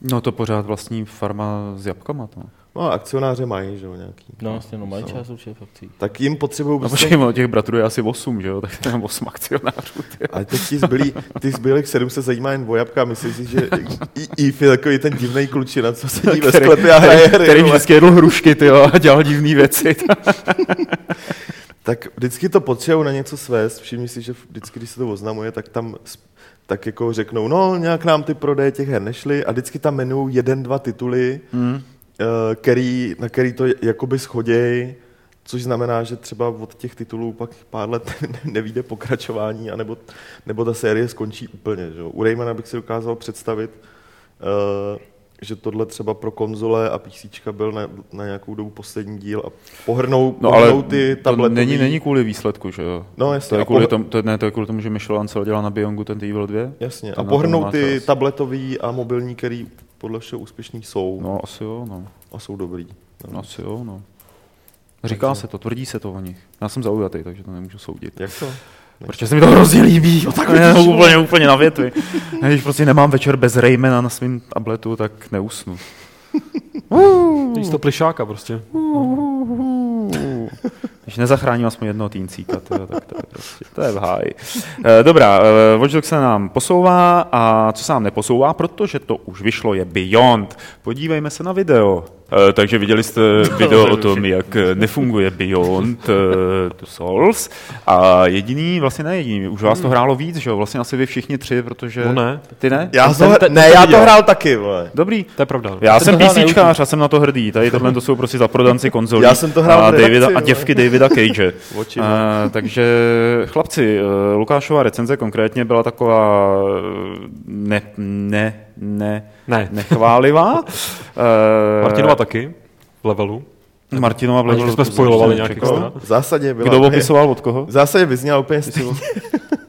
S1: No to pořád vlastní farma s jabkama. To.
S3: No a akcionáře mají, že jo, nějaký.
S2: No, vlastně, no, mají
S3: No.
S2: část určitě v akcích.
S3: Tak jim potřebují
S1: No
S3: prostě...
S1: počkej, ono těch bratrů je asi 8, že jo, tak je 8 akcionářů. Ty.
S3: Ale teď ti zbylí, ty zbylých sedm se zajímá jen o jabka. Myslíš si, že i- Eve je takový ten divný klučina, co sedí ve sklepě a hraje hry.
S1: který vždycky jedl hrušky ty jo, a dělal divné věci.
S3: Tak vždycky to potřebují na něco svést. Všimni si, že vždycky, když se to oznamuje, tak tam tak jako řeknou, no nějak nám ty prodeje těch her nešly a vždycky tam jmenují jeden, dva tituly,
S1: Hmm.
S3: Eh, který, na který to jakoby schoděj, což znamená, že třeba od těch titulů pak pár let nevíde pokračování, anebo, nebo ta série skončí úplně. Že? U Raymana bych si dokázal představit, uh, že tohle třeba pro konzole a PC byl na, na nějakou dobu poslední díl a pohrnou,
S1: no,
S3: pohrnou
S1: ale
S3: ty
S1: to
S3: tabletový...
S1: není, není kvůli výsledku, že jo?
S3: No jasně.
S1: To je kvůli,
S3: pohr-
S1: tomu, to, ne, to je kvůli tomu, že Michel Ancel dělá na Biongu ten Evil 2?
S3: Jasně.
S1: To
S3: A pohrnou ty
S1: čas.
S3: tabletový a mobilní, který podle všeho úspěšný jsou
S1: No, asi jo, no.
S3: a jsou dobrý.
S1: no asi jo, no. Říká se to, tvrdí se to o nich. Já jsem zaujatý, takže to nemůžu soudit.
S3: Jak to?
S1: Protože se mi to hrozně líbí. No, tak úplně, úplně na větvi. Když prostě nemám večer bez Raymana na svém tabletu, tak neusnu.
S4: Místo plišáka prostě.
S1: Když nezachráním aspoň jednoho týncíka, to, je- tak to je prostě, to je v háji. Eh, Dobrá, eh, Watch Dogs se nám posouvá a co se nám neposouvá, protože to už vyšlo, je Beyond. Podívejme se na video. Eh, Takže viděli jste video o tom, jak eh, nefunguje Beyond eh, the Souls a jediný, vlastně ne jediný, už vás to hrálo víc, že jo, vlastně asi vy všichni tři, protože...
S4: No ne.
S1: Ty ne?
S3: Já
S4: Ten-
S3: to,
S4: ten-
S3: ne, já to hrál taky, vole.
S1: Dobrý.
S4: To je pravda.
S1: Já jsem PCčkář a jsem na to hrdý. Tady tohle to jsou prostě zaprodanci konzolí.
S3: Já jsem to hrál
S1: a, Davida, a děvky Davida Cage. Uh, takže chlapci, Lukášova recenze konkrétně byla taková ne, ne, ne,
S4: Ne.
S1: nechválivá. Uh,
S4: Martinova taky v levelu.
S1: Martinova v levelu
S4: bychom
S1: to
S4: spoilovali
S1: jsem
S4: nějak
S1: nečekal.
S4: extra.
S3: V zásadě byla...
S1: Kdo opisoval od koho?
S3: V zásadě vyzněla úplně stejně.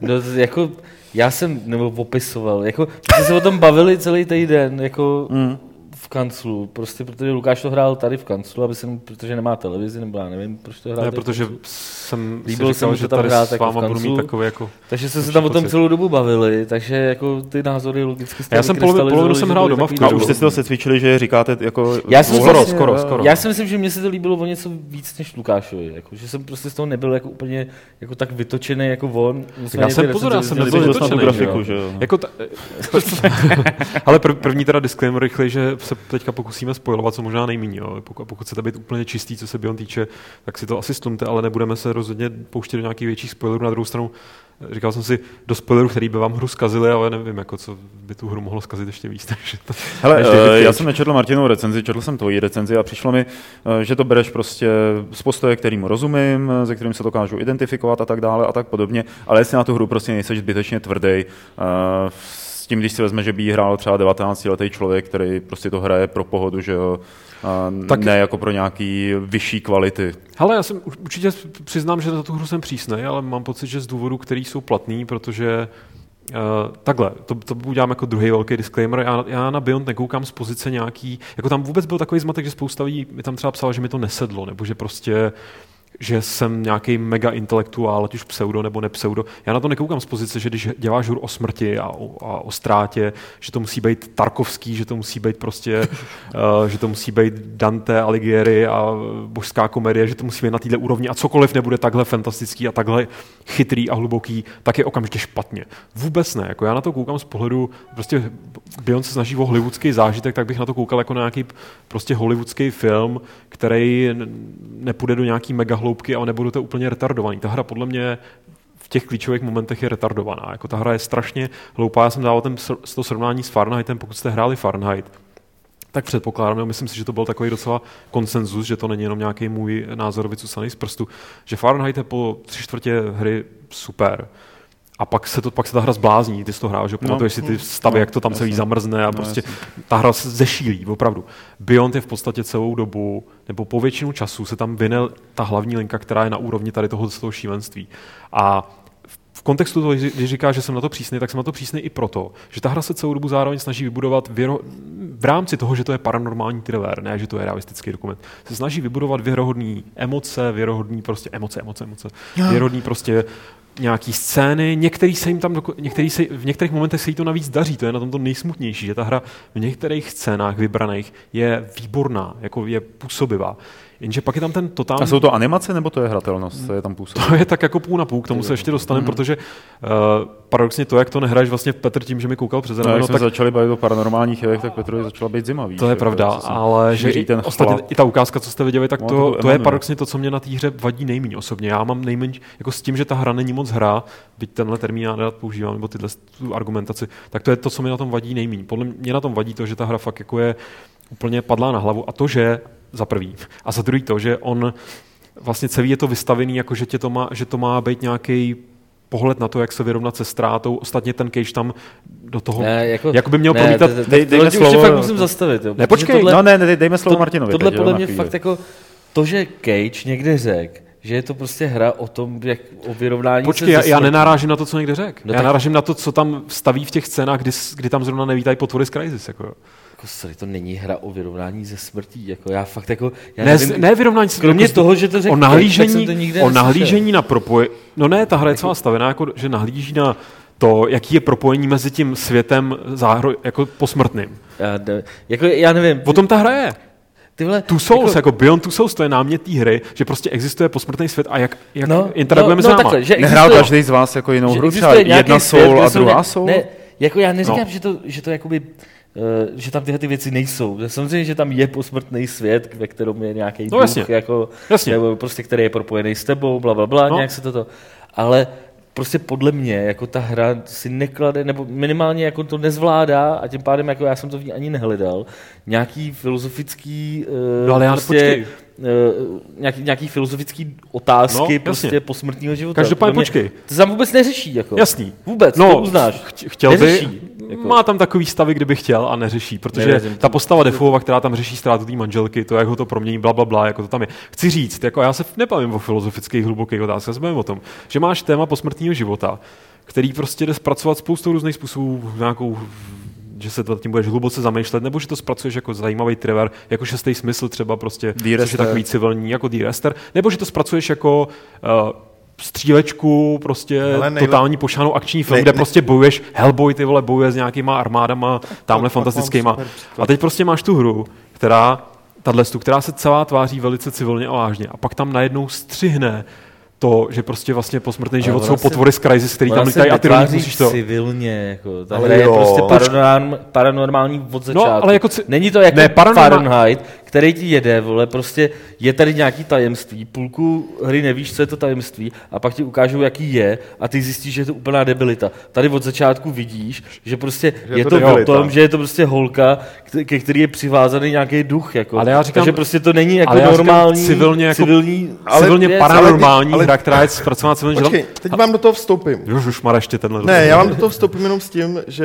S2: No, jako, já jsem, nebo popisoval, jako, my jsme se o tom bavili celý týden, jako
S1: Mm.
S2: V kanclu, prostě protože Lukáš to hrál tady v kanclu, aby se, protože nemá televizi, nebo já nevím, proč to hrál
S4: Ne, protože
S2: kanclu.
S4: jsem
S2: Líbilo
S4: si říkal,
S2: mu
S4: že
S2: to tam
S4: tady
S2: hrát
S4: s
S2: jako v
S4: váma budu mít
S2: kanclu.
S4: takový jako...
S2: Takže jsme se tam o tom celou dobu bavili, takže jako ty názory logicky
S4: Já jsem polovinu- polovinu jsem hrál doma v
S1: A
S4: klidu.
S1: už jste si to secvičili, že říkáte jako...
S2: Já jsem
S1: Skoro,
S2: vlastně-
S1: skoro,
S4: skoro.
S2: Já si myslím, že mně se to líbilo o něco víc než Lukášovi, jako, že jsem prostě z toho nebyl jako úplně jako tak vytočený jako on.
S4: Já jsem pozor, já jsem nebyl vytočený,
S1: grafiku,
S4: že
S1: jo?
S4: Jako ta, ale prv, první teda disclaimer rychle, že se teďka pokusíme spojovat, co možná nejméně. Pokud, pokud chcete být úplně čistý, co se Beyond týče, tak si to asi stlumte, ale nebudeme se rozhodně pouštět do nějakých větších spoilerů. Na druhou stranu, eh, říkal jsem si, do spoilerů, který by vám hru zkazili, ale nevím, jako co by tu hru mohlo zkazit ještě víc. Takže to,
S1: Hele,
S4: než
S1: uh, já jsem nečetl Martinovou recenzi, četl jsem tvoji recenzi a přišlo mi, eh, že to bereš prostě z postoje, kterým rozumím, eh, se kterým se dokážu identifikovat a tak dále a tak podobně, ale jestli na tu hru prostě nejseš zbytečně tvrdý, s tím, když si vezme, že by jí hrál třeba 19-letý člověk, který prostě to hraje pro pohodu, že jo, a
S4: Tak-
S1: ne jako pro nějaký vyšší kvality.
S4: Hele, já jsem určitě přiznám, že na tu hru jsem přísnej, ale mám pocit, že z důvodů, který jsou platný, protože Uh, takhle, to, to udělám jako druhý velký disclaimer. Já, já na Beyond nekoukám z pozice nějaký, jako tam vůbec byl takový zmatek, že spousta lidí mi tam třeba psala, že mi to nesedlo, nebo že prostě že jsem nějaký mega intelektuál, ať už pseudo nebo nepseudo. Já na to nekoukám z pozice, že když děláš hru o smrti a o, a o ztrátě, že to musí být Tarkovský, že to musí být prostě, uh, že to musí být Dante Alighieri a božská komedie, že to musí být na této úrovni a cokoliv nebude takhle fantastický a takhle chytrý a hluboký, tak je okamžitě špatně. Vůbec ne. Jako já na to koukám z pohledu, prostě Beyond se snaží o hollywoodský zážitek, tak bych na to koukal jako na nějaký prostě hollywoodský film, který nepůjde do nějaký mega hloubky a nebude to úplně retardovaný. Ta hra podle mě v těch klíčových momentech je retardovaná. Jako ta hra je strašně hloupá. Já jsem dával ten, to srovnání s Fahrenheitem, pokud jste hráli Fahrenheit, tak předpokládám, jo, myslím si, že to byl takový docela konsenzus, že to není jenom nějaký můj názor vycusaný z prstu, že Fahrenheit je po tři čtvrtě hry super. A pak se, to, pak se ta hra zblázní, ty jsi to hrál, že pamatuješ si ty stavy,
S1: no,
S4: jak to tam celý
S1: jasně.
S4: zamrzne a
S1: No,
S4: prostě
S1: jasně.
S4: ta hra se zešílí, opravdu. Beyond je v podstatě celou dobu, nebo po většinu času se tam vyne ta hlavní linka, která je na úrovni tady toho, toho šílenství. A v kontextu toho, když říká, že jsem na to přísný, tak jsem na to přísný i proto, že ta hra se celou dobu zároveň snaží vybudovat věro... v rámci toho, že to je paranormální thriller, ne, že to je realistický dokument, se snaží vybudovat věrohodný emoce, věrohodný prostě emoce, emoce, emoce, věrohodný prostě nějaký scény, některý se jim tam, některý se, v některých momentech se jí to navíc daří, to je na tom to nejsmutnější, že ta hra v některých scénách vybraných je výborná, jako je působivá. Jenže pak je tam ten totální...
S1: A jsou to animace, nebo to je hratelnost, je tam působí?
S4: To je tak jako půl na půl, k tomu se ještě dostaneme,
S1: Mhm.
S4: protože uh, paradoxně to, jak to nehraješ vlastně Petr tím, že mi koukal přes
S1: No,
S4: rameno,
S1: jak jsme
S4: tak
S1: začali bavit o paranormálních jevech, tak Petrovi začala být zima, víš?
S4: to je
S1: jako,
S4: pravda,
S1: se
S4: ale že i,
S1: ten
S4: ostatně
S1: chlad.
S4: i ta ukázka, co jste viděli, tak
S1: No,
S4: to,
S1: to
S4: to je paradoxně to, co mě na té hře vadí nejméně osobně. Já mám nejméně, jako s tím, že ta hra není moc hra, byť tenhle termín já nerad používám, nebo tyhle tu argumentaci, tak to je to, co mi na tom vadí nejméně. Podle mě na tom vadí to, že ta hra fakt jako je úplně padla na hlavu. A to, že za prvý. A za druhý to, že on vlastně celý je to vystavený, jako že, tě to má, že to má být nějaký pohled na to, jak se vyrovnat se ztrátou. Ostatně ten Cage tam do toho,
S2: Ne, jako,
S4: jako by měl
S2: ne,
S4: promítat...
S2: to-
S1: dej- dejme slovo-
S2: Už fakt musím zastavit. Jo,
S1: Ne, počkej,
S2: tohle-
S1: no ne, ne, dejme slovo
S2: to-
S1: Martinovi.
S2: Tohle
S1: teď, jo,
S2: podle
S1: na
S2: mě fakt jako to, že Cage někde řekl, že je to prostě hra o tom, jak o vyrovnání
S4: Počkej,
S2: se
S4: já, já nenarážím na to, co někde řekl.
S2: No
S4: já
S2: tak-
S4: narážím na to, co tam staví v těch scénách, kdy, kdy tam zrovna nevítají potvory z Crysis. Jako.
S2: Jako, sorry, to není hra o vyrovnání ze smrtí. Jako, já fakt jako... Já
S4: Ne,
S2: nevím,
S4: ne vyrovnání se
S2: Kromě
S4: jako
S2: toho, že to řekl
S4: o nahlížení,
S2: jsem to nikde
S4: o nahlížení na propoj... No ne, ta hra je celá stavená, jako, že nahlíží na to, jaký je propojení mezi tím světem záhro, jako posmrtným.
S2: Já, ne, jako, já nevím.
S4: O tom ta hra je.
S2: Tyhle,
S4: Two Souls, jako, jako Beyond Two Souls, to je námět té hry, že prostě existuje posmrtný svět a jak, jak
S2: no,
S4: interagujeme
S2: no,
S4: s
S2: no,
S4: náma.
S2: takhle, že
S1: Nehrál každý z vás jako jinou hru, třeba jedna
S2: svět,
S1: soul a
S2: jsou
S1: druhá
S2: nějak-
S1: soul?
S2: Ne, jako já neříkám,
S4: No.
S2: že to, že to jakoby, uh, že tam tyhle ty věci nejsou. Samozřejmě, že tam je posmrtný svět, ve kterém je nějaký
S4: No
S2: duch,
S4: jasně.
S2: jako,
S4: Jasně.
S2: nebo prostě, který je propojený s tebou, bla, bla, bla,
S4: No.
S2: nějak se toto. Ale prostě podle mě, jako ta hra si neklade, nebo minimálně jako to nezvládá a tím pádem jako já jsem to v ní ani nehledal, nějaký filozofický uh,
S4: No ale
S2: prostě,
S4: počkej.
S2: uh, nějaký, nějaký filozofický otázky
S4: No, jasně.
S2: prostě posmrtního života.
S4: Každopádně počkej.
S2: To tam vůbec neřeší. Jako.
S4: Jasný.
S2: Vůbec,
S4: No,
S2: to uznáš.
S4: ch- chtěl by,
S2: Neřeší, jako.
S4: má tam takový stavy, kdyby chtěl a neřeší, protože
S2: Nevěřím
S4: ta postava Defova, která tam řeší ztrátu té manželky, to, jak ho to promění, bla, bla, bla, jako to tam je. Chci říct, jako já se nebavím o filozofických hlubokých otázkách, já se o tom, že máš téma posmrtního života, který prostě jde zpracovat spoustou různých způsobů, nějakou že se to tím budeš hluboce zamýšlet, nebo že to zpracuješ jako zajímavý thriller, jako šestý smysl třeba prostě, což je takový civilní, jako D-Rester, nebo že to zpracuješ jako uh, střílečku, prostě
S3: nejle-
S4: totální pošanou akční film,
S3: Ne-
S4: kde
S3: ne-
S4: prostě bojuješ, Hellboy, ty vole, bojuje s nějakýma armádama, tamhle fantastickýma. A teď prostě máš tu hru, která, tahle tu, která se celá tváří velice civilně a vážně. A pak tam najednou střihne to, že prostě vlastně posmrtný život jsou potvory z Crysis, který tam lítají a ty
S2: netváří
S4: musíš to...
S2: civilně, jako, ta
S3: Ale
S2: hra je
S3: jo.
S2: prostě
S3: Počkej.
S2: paranorm, paranormální od začátku.
S4: ale jako ci-
S2: Není to jako
S4: Ne,
S2: ne,
S4: paranorma-
S2: Fahrenheit, který ti jede, vole, prostě je tady nějaký tajemství, půlku hry nevíš, co je to tajemství, a pak ti ukážou, jaký je, a ty zjistíš, že je to úplná debilita. Tady od začátku vidíš, že prostě
S3: Že je
S2: je
S3: to
S2: to, o tom, že je to prostě holka, ke který je přivázaný nějaký duch, jako.
S4: Ale já říkám-
S2: Takže prostě to není jako
S4: ale já říkám
S2: normální,
S4: civilně jako-
S2: civilní,
S3: Ale-
S4: civilně
S2: věc.
S4: paranormální
S3: ale ale-
S4: hra, která je zpracovaná civilně.
S3: Počkej, teď vám do toho vstoupím.
S4: Už, už má ještě tenhle.
S3: Ne, já vám do toho vstoupím jenom s tím, že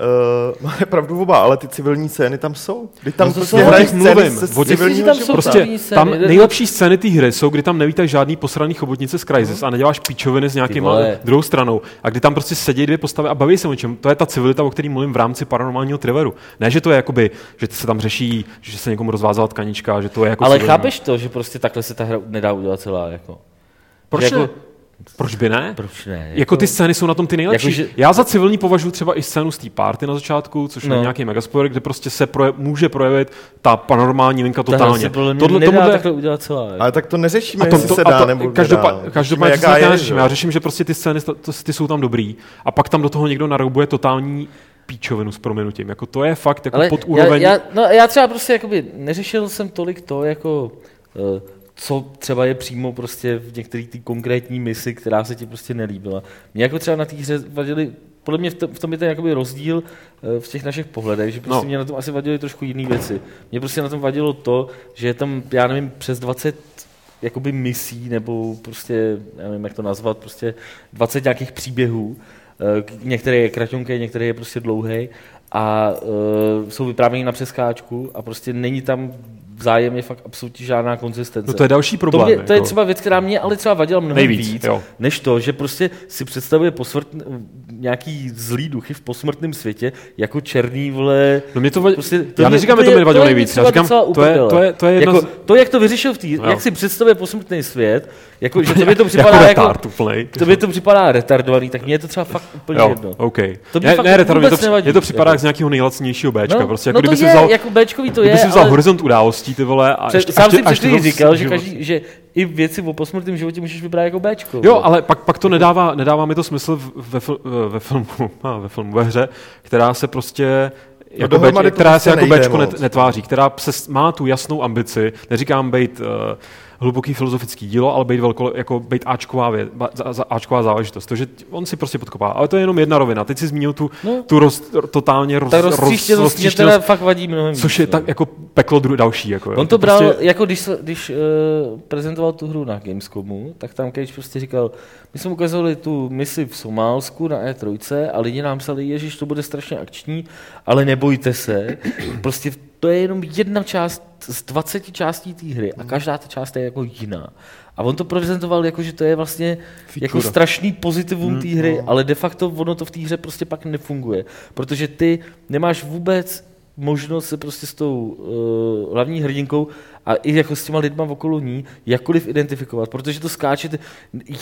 S3: uh, máte pravdu oba, ale ty civilní scény tam jsou. Teď tam
S2: No to
S3: prostě scény
S4: mluvím,
S3: ze
S4: o těch-
S2: tam jsou
S4: Prostě tam nejlepší scény té hry jsou, kdy tam nevítají žádný posraný chobotnice z Crysis a neděláš píčoviny s nějakýma
S2: vole.
S4: druhou stranou. A kdy tam prostě sedí dvě postavy a baví se o čem. To je ta civilita, o který mluvím v rámci paranormálního triveru. Ne, že to je jakoby, že se tam řeší, že se někomu rozvázala tkanička, že to je jako
S2: Ale
S4: civilní.
S2: chápeš to, že prostě takhle se ta hra nedá udělat celá, jako.
S4: Proč
S2: Že jako-
S4: Proč by ne?
S2: Proč ne?
S4: Jako ty scény jsou na tom ty nejlepší.
S2: Jako, že-
S4: Já za civilní považuji třeba i scénu z té party na začátku, což no.
S2: No.
S4: je nějaký megaspoiler, kde prostě se proje, může projevit ta paranormální linka totálně.
S2: se podle mě
S4: Tohle,
S2: nedá takhle udělat celá. Jako.
S3: Ale tak to neřešíme,
S4: a to,
S3: jestli
S4: to,
S3: se
S4: a
S3: dá
S4: to,
S3: nebo
S4: každopád,
S3: nedá.
S4: každopádně jaká neřeším.
S3: že
S4: Já řeším, že prostě ty scény, ty jsou tam dobrý a pak tam do toho někdo naroubuje totální píčovinu s proměnutím. Jako to je fakt jako
S2: Ale
S4: pod
S2: já,
S4: úroveň.
S2: já, no, já třeba prostě jakoby neřešil jsem tolik to, jako eh, co třeba je přímo prostě v některé té konkrétní misi, která se ti prostě nelíbila. Mě jako třeba na té hře vadily, podle mě v tom, v tom je ten jakoby rozdíl eh, v těch našich pohledech, že prostě
S4: No.
S2: mě na tom asi vadily trošku jiné věci. Mě prostě na tom vadilo to, že je tam, já nevím, přes 20 jakoby misí, nebo prostě, já nevím, jak to nazvat, prostě 20 nějakých příběhů. Eh, Některé je kraťonké, některé je prostě dlouhé a uh, jsou vyprávěny na přeskáčku a prostě není tam vzájemně fakt absolutně žádná konzistence.
S4: No to je další
S2: to,
S4: problém.
S2: mě, to je
S4: jako.
S2: třeba věc, která mě ale třeba vadila mnohem
S4: Nejvíc,
S2: víc,
S4: jo.
S2: než to, že prostě si představuje posmrt, nějaký zlý duchy v posmrtném světě jako černý vole.
S4: No mě to vadí,
S2: Prostě
S4: já
S2: mě-
S4: neříkám, že to mi nevadilo
S2: je
S4: nejvíc. Já říkám, to je, to je, to je jedna
S2: jako,
S4: z...
S2: to, jak to vyřešil v tý, jak si představuje posmrtný svět, jako, že to mi to připadá
S4: jako
S2: jako,
S4: retard úplnej.
S2: to mi to připadá retardovaný, tak mně je to třeba fakt úplně
S4: Jo,
S2: jedno.
S4: OK.
S2: To mě
S4: ne,
S2: fakt
S4: ne, retard, mě to,
S2: nevadí,
S4: mě to připadá
S2: jako.
S4: jak z nějakého nejlacnějšího Bčka.
S2: No,
S4: prostě, jako
S2: no to
S4: kdyby si
S2: je,
S4: vzal,
S2: jako Bčkový to
S4: kdyby
S2: je,
S4: si vzal horizont událostí, ty vole, a
S2: před,
S4: ještě,
S2: sám si před říkal, že, každý, že i věci o posmrtném životě můžeš vybrat jako Bčko.
S4: Jo, ale pak, pak to nedává, nedává mi to smysl v- ve, fil, ve filmu, ve filmu, ve hře, která se prostě jako
S3: dohromady
S4: Bčko,
S3: to
S4: která
S3: prostě
S4: se jako
S3: nejde
S4: Bčko netváří, která se, má tu jasnou ambici, neříkám být uh, hluboký filozofický dílo, ale být, velko, jako být Ačková, věc, Ačková záležitost. To, že on si prostě podkopá. Ale to je jenom jedna rovina. Teď si zmínil tu, no, tu roz, totálně roz,
S2: ta roztříštěnost, roz, mě teda fakt vadí mnohem
S4: Což je no. tak jako peklo dru, další. Jako,
S2: on to bral, prostě... jako když, když uh, prezentoval tu hru na Gamescomu, tak tam Cage prostě říkal, my jsme ukázali tu misi v Somálsku na E3 a lidi nám psali, ježiš, to bude strašně akční, ale nebojte se, prostě to je jenom jedna část z 20 částí té hry a každá ta část je jako jiná. A on to prezentoval jako, že to je vlastně Feature. jako strašný pozitivum hmm, té hry, no. ale de facto ono to v té hře prostě pak nefunguje. Protože ty nemáš vůbec možnost se prostě s tou uh, hlavní hrdinkou a i jako s těma lidma okolo ní jakkoliv identifikovat, protože to skáče,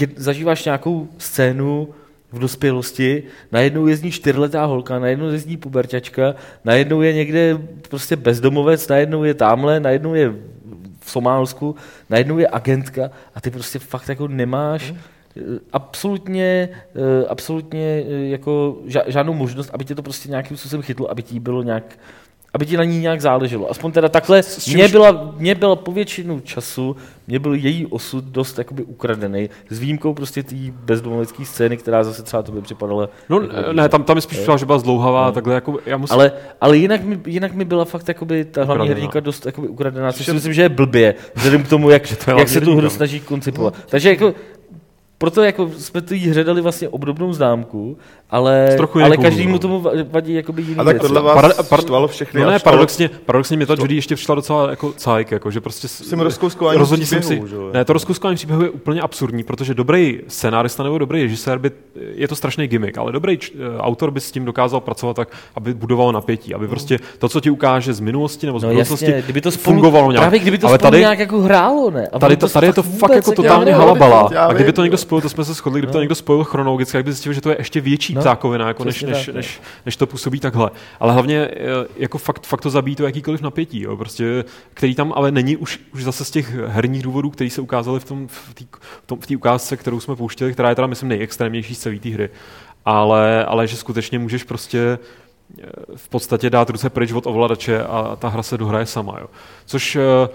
S2: je, zažíváš nějakou scénu, v dospělosti, najednou jezdí čtyřletá holka, najednou jezdí puberťačka, najednou je někde prostě bezdomovec, najednou je tamhle, najednou je v Somálsku, najednou je agentka a ty prostě fakt jako nemáš hmm. absolutně, eh, absolutně eh, jako žádnou možnost, aby tě to prostě nějakým způsobem chytlo, aby ti bylo nějak aby ti na ní nějak záleželo. Aspoň teda takhle, mě byla, mě byla po většinu času, mě byl její osud dost jakoby ukradený, s výjimkou prostě té bezdomovecké scény, která zase třeba to by připadala.
S4: No jako, ne, tam, tam mi spíš připadalo, že byla zdlouhavá, no. takhle jako, já musím...
S2: Ale, ale jinak, mi, jinak mi byla fakt jakoby ta hlavní hrdinka dost jakoby ukradená, což si myslím, že je blbě, vzhledem k tomu, jak, jak se tu hru snaží koncipovat. Takže jako proto jako jsme tu hře dali vlastně obdobnou známku, ale, ale každému no. tomu vadí jakoby jiný
S3: A tak tohle vás Para, par, štvalo všechny.
S4: No ne, paradoxně, paradoxně mě ta Judy ještě přišla docela jako cajk, jako, že prostě...
S3: Jsem rozkouskování rozhodně jsem si,
S4: Ne, to rozkouskování příběhu je úplně absurdní, protože dobrý scenárista nebo dobrý režisér by, je to strašný gimmick, ale dobrý č, eh, autor by s tím dokázal pracovat tak, aby budoval napětí, aby prostě to, co ti ukáže z minulosti nebo z no, budoucnosti, jasně, kdyby to spolu, fungovalo nějak.
S2: Právě kdyby to ale tady, nějak jako hrálo, ne?
S4: A tady, to, tady je to fakt jako totálně halabala. A kdyby to někdo spojil, to jsme se shodli, kdyby to někdo spojil chronologicky, tak by zjistil, že to je ještě větší ptákovina, jako než, než, než, než, to působí takhle. Ale hlavně eh, jako fakt, fakt to zabíjí to jakýkoliv napětí, jo, prostě, který tam ale není už, už zase z těch herních důvodů, které se ukázaly v tom v té ukázce, kterou jsme pouštěli, která je teda, myslím, nejextrémnější z celé té hry. Ale, ale že skutečně můžeš prostě eh, v podstatě dát ruce pryč od ovladače a ta hra se dohraje sama. Jo. Což eh,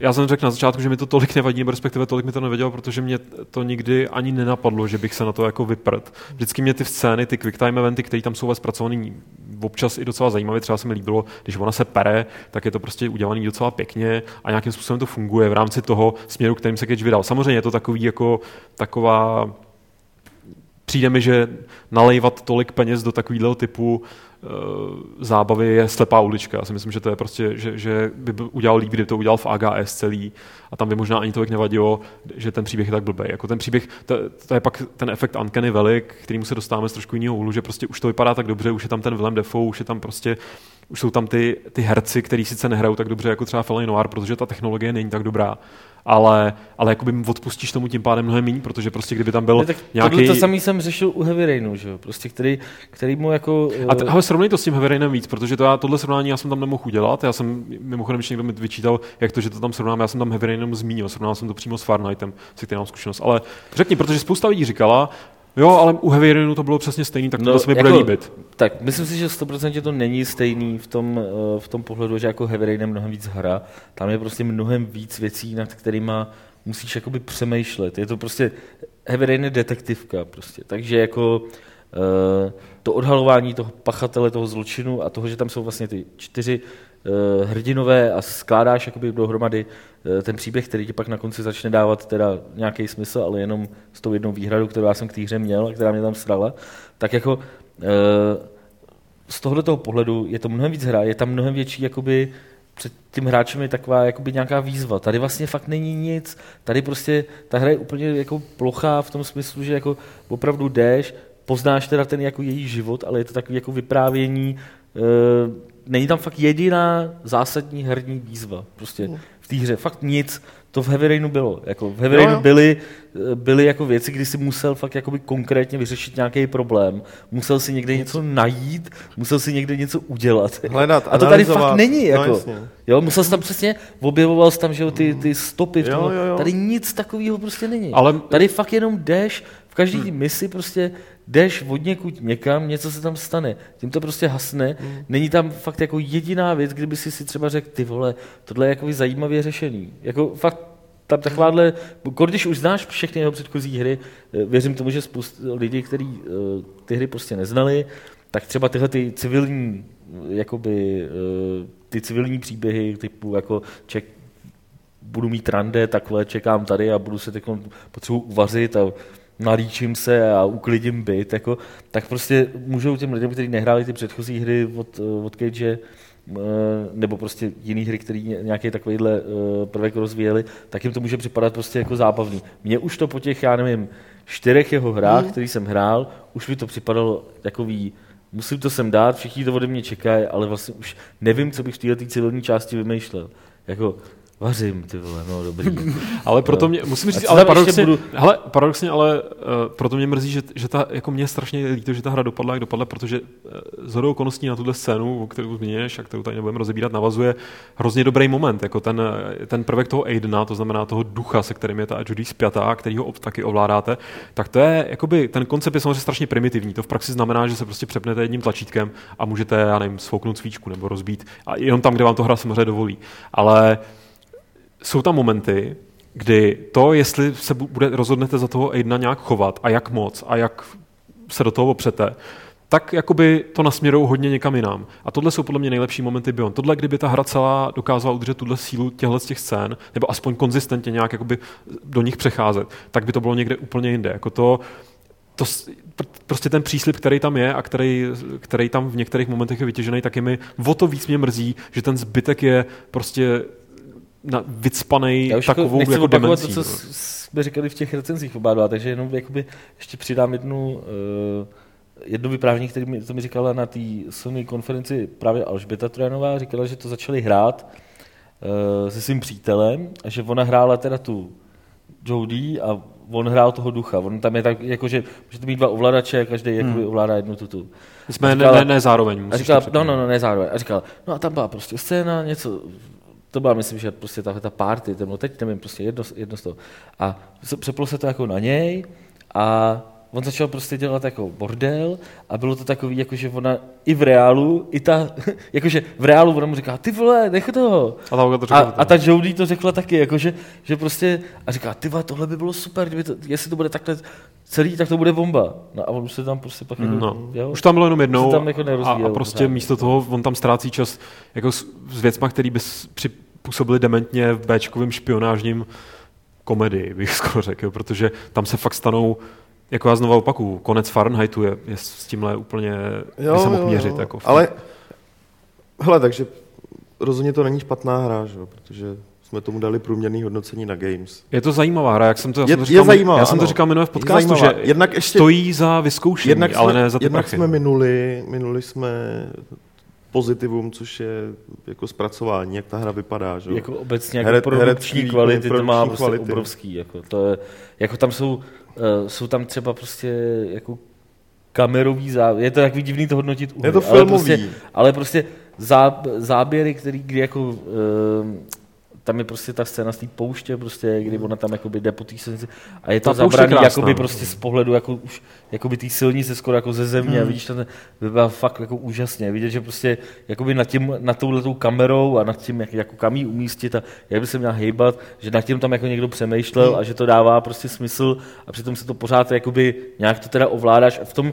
S4: já jsem řekl na začátku, že mi to tolik nevadí, respektive tolik mi to nevědělo, protože mě to nikdy ani nenapadlo, že bych se na to jako vyprt. Vždycky mě ty scény, ty quick time eventy, které tam jsou zpracované občas i docela zajímavé, třeba se mi líbilo, když ona se pere, tak je to prostě udělané docela pěkně a nějakým způsobem to funguje v rámci toho směru, kterým se Cage vydal. Samozřejmě je to takový jako taková přijde mi, že nalejvat tolik peněz do takového typu Eh, zábavy je slepá ulička. Já si myslím, že to je prostě, že, že by udělal líp, kdyby to udělal v AGS celý a tam by možná ani tolik nevadilo, že ten příběh je tak blbý. Jako ten příběh, to, to, je pak ten efekt Uncanny Valley, kterýmu se dostáváme z trošku jiného úhlu, že prostě už to vypadá tak dobře, už je tam ten Willem Defoe, už je tam prostě už jsou tam ty, ty herci, kteří sice nehrajou tak dobře jako třeba Felony Noir, protože ta technologie není tak dobrá, ale, ale jakoby odpustíš tomu tím pádem mnohem méně, protože prostě kdyby tam byl ne, tak nějaký...
S2: To samý jsem řešil u Heavy Rainu, že jo? Prostě který, který mu jako...
S4: A t- ale srovnej to s tím Heavy Rainem víc, protože to já, tohle srovnání já jsem tam nemohl udělat, já jsem mimochodem, když někdo mi vyčítal, jak to, že to tam srovnám, já jsem tam Heavy Rainem zmínil, srovnal jsem to přímo s Farnightem, se kterým mám zkušenost. Ale řekni, protože spousta lidí říkala, Jo, ale u Heavy Rainu to bylo přesně stejný, tak to no, se mi jako, bude líbit.
S2: Tak, myslím si, že 100% to není stejný v tom, eh, v tom pohledu, že jako Heavy Rain je mnohem víc hra. Tam je prostě mnohem víc věcí, nad kterými musíš jakoby přemýšlet. Je to prostě, Heavy Rain je detektivka prostě. Takže jako uh, to odhalování toho pachatele, toho zločinu a toho, že tam jsou vlastně ty čtyři hrdinové a skládáš jakoby dohromady uh, ten příběh, který ti pak na konci začne dávat teda nějaký smysl, ale jenom s tou jednou výhradou, kterou já jsem k té hře měl a která mě tam srala, tak jako uh, z tohoto pohledu je to mnohem víc hra, je tam mnohem větší jakoby před tím hráčem je taková jakoby nějaká výzva. Tady vlastně fakt není nic. Tady prostě ta hra je úplně jako plochá v tom smyslu, že jako opravdu jdeš, poznáš teda ten jako její život, ale je to takový jako vyprávění. E, není tam fakt jediná zásadní herní výzva. Prostě v té hře fakt nic. To v Heavy Rainu bylo. Jako v Heavy Rainu byly, byly jako věci, kdy si musel fakt jakoby konkrétně vyřešit nějaký problém. Musel si někde něco najít, musel si někde něco udělat.
S3: Hledat,
S2: A to tady fakt není. No, jako. No, jo, musel jsi tam přesně, objevoval jsi tam že jo, ty, ty stopy. V tom, jo, jo, jo. Tady nic takového prostě není. Ale... Tady fakt jenom jdeš, každý hmm. misi prostě jdeš od někud někam, něco se tam stane, tím to prostě hasne, mm. není tam fakt jako jediná věc, kdyby si si třeba řekl, ty vole, tohle je jako zajímavě řešený. Jako fakt tam takováhle, když už znáš všechny jeho předchozí hry, eh, věřím tomu, že spousta lidí, kteří eh, ty hry prostě neznali, tak třeba tyhle ty civilní, jakoby, eh, ty civilní příběhy typu jako ček, budu mít rande, takhle čekám tady a budu se teď potřebuji uvařit a nalíčím se a uklidím byt, jako, tak prostě můžou těm lidem, kteří nehráli ty předchozí hry od, od Cage, Eh, nebo prostě jiný hry, které nějaký takovýhle eh, prvek rozvíjeli, tak jim to může připadat prostě jako zábavný. Mně už to po těch, já nevím, čtyřech jeho hrách, mm. který jsem hrál, už mi to připadalo takový, musím to sem dát, všichni to ode mě čekají, ale vlastně už nevím, co bych v této civilní části vymýšlel. Jako, Vařím, ty vole, no dobrý.
S4: ale proto mě, musím říct, ale paradoxně, budu... hele, paradoxně, ale uh, proto mě mrzí, že, že ta, jako mě strašně líto, že ta hra dopadla, jak dopadla, protože uh, z hodou okolností na tuhle scénu, o kterou zmíníš a kterou tady nebudeme rozebírat, navazuje hrozně dobrý moment, jako ten, ten prvek toho Aidena, to znamená toho ducha, se kterým je ta Judy spjatá, který ho taky ovládáte, tak to je, jakoby, ten koncept je samozřejmě strašně primitivní. To v praxi znamená, že se prostě přepnete jedním tlačítkem a můžete, já nevím, svouknout svíčku nebo rozbít. A jenom tam, kde vám to hra samozřejmě dovolí. Ale jsou tam momenty, kdy to, jestli se bude, rozhodnete za toho Aidena nějak chovat a jak moc a jak se do toho opřete, tak jakoby to nasměrou hodně někam jinam. A tohle jsou podle mě nejlepší momenty Beyond. Tohle, kdyby ta hra celá dokázala udržet tuhle sílu těchto těch scén, nebo aspoň konzistentně nějak jakoby do nich přecházet, tak by to bylo někde úplně jinde. Jako to, to, prostě ten příslip, který tam je a který, který tam v některých momentech je vytěžený, tak je mi o to víc mě mrzí, že ten zbytek je prostě na, vycpanej Já už jako takovou
S2: nechci
S4: jako
S2: demencí. to, co no. jsme říkali v těch recenzích oba dva, takže jenom jakoby ještě přidám jednu, uh, jedno vyprávění, které mi, to mi říkala na té Sony konferenci právě Alžběta Trojanová, říkala, že to začali hrát uh, se svým přítelem a že ona hrála teda tu Jodie a on hrál toho ducha. On tam je tak, jakože můžete mít dva ovladače, každý hmm. ovládá jednu tutu.
S4: Jsme říkala, ne, ne, zároveň.
S2: A říkala, no, no, no, ne zároveň. A říkal, no a tam byla prostě scéna, něco to byla, myslím, že prostě tahle ta party, ten, no teď nevím, prostě jedno, jedno z toho. A přeplo se to jako na něj a on začal prostě dělat jako bordel a bylo to takový, jako že ona i v reálu, i ta, jakože v reálu ona mu říká, ty vole, nech toho.
S4: A, ta,
S2: to a, a ta Jodie to řekla taky, jakože, že prostě, a říká, ty vole, tohle by bylo super, kdyby to, jestli to bude takhle celý, tak to bude bomba. No a on se tam prostě pak jako,
S4: no. jo, Už tam bylo jenom jednou tam jako a, a, prostě místo toho on tam ztrácí čas jako s, s věcma, který by při, působili dementně v Bčkovém špionážním komedii, bych skoro řekl, protože tam se fakt stanou jako já znovu opaku, konec Fahrenheitu je, je s tímhle úplně, jo, se mohl měřit. Jo. Jako
S3: Ale, hele, takže rozhodně to není špatná hra, že? protože jsme tomu dali průměrný hodnocení na Games.
S4: Je to zajímavá hra, jak jsem to, já
S3: je,
S4: jsem to říkal,
S3: je zajímavá,
S4: já jsem to říkal minule v podcastu, že jednak ještě, stojí za vyzkoušení, jednak jsme, ale ne za ty
S3: Jednak
S4: prachy.
S3: jsme minuli, minuli jsme pozitivum, což je jako zpracování, jak ta hra vypadá. Že?
S2: Jako obecně jako Heret, produkční kvality, to má prostě kvality. obrovský. Jako, to je, jako tam jsou, uh, jsou tam třeba prostě jako kamerový záběr, je to takový divný to hodnotit
S3: uhry, je to filmový.
S2: Ale prostě, ale prostě zá, záběry, který kdy jako uh, tam je prostě ta scéna z té pouště, prostě, kdy ona tam jakoby jde po té silnici. A je to zabraný jakoby prostě z pohledu jako už jakoby té silnice skoro jako ze země, hmm. vidíš, to vypadá fakt jako úžasně, vidět, že prostě jakoby nad tím, nad touhletou kamerou a nad tím, jak, jako kam jí umístit a jak by se měla hejbat, že nad tím tam jako někdo přemýšlel hmm. a že to dává prostě smysl a přitom se to pořád jakoby nějak to teda ovládáš. A v tom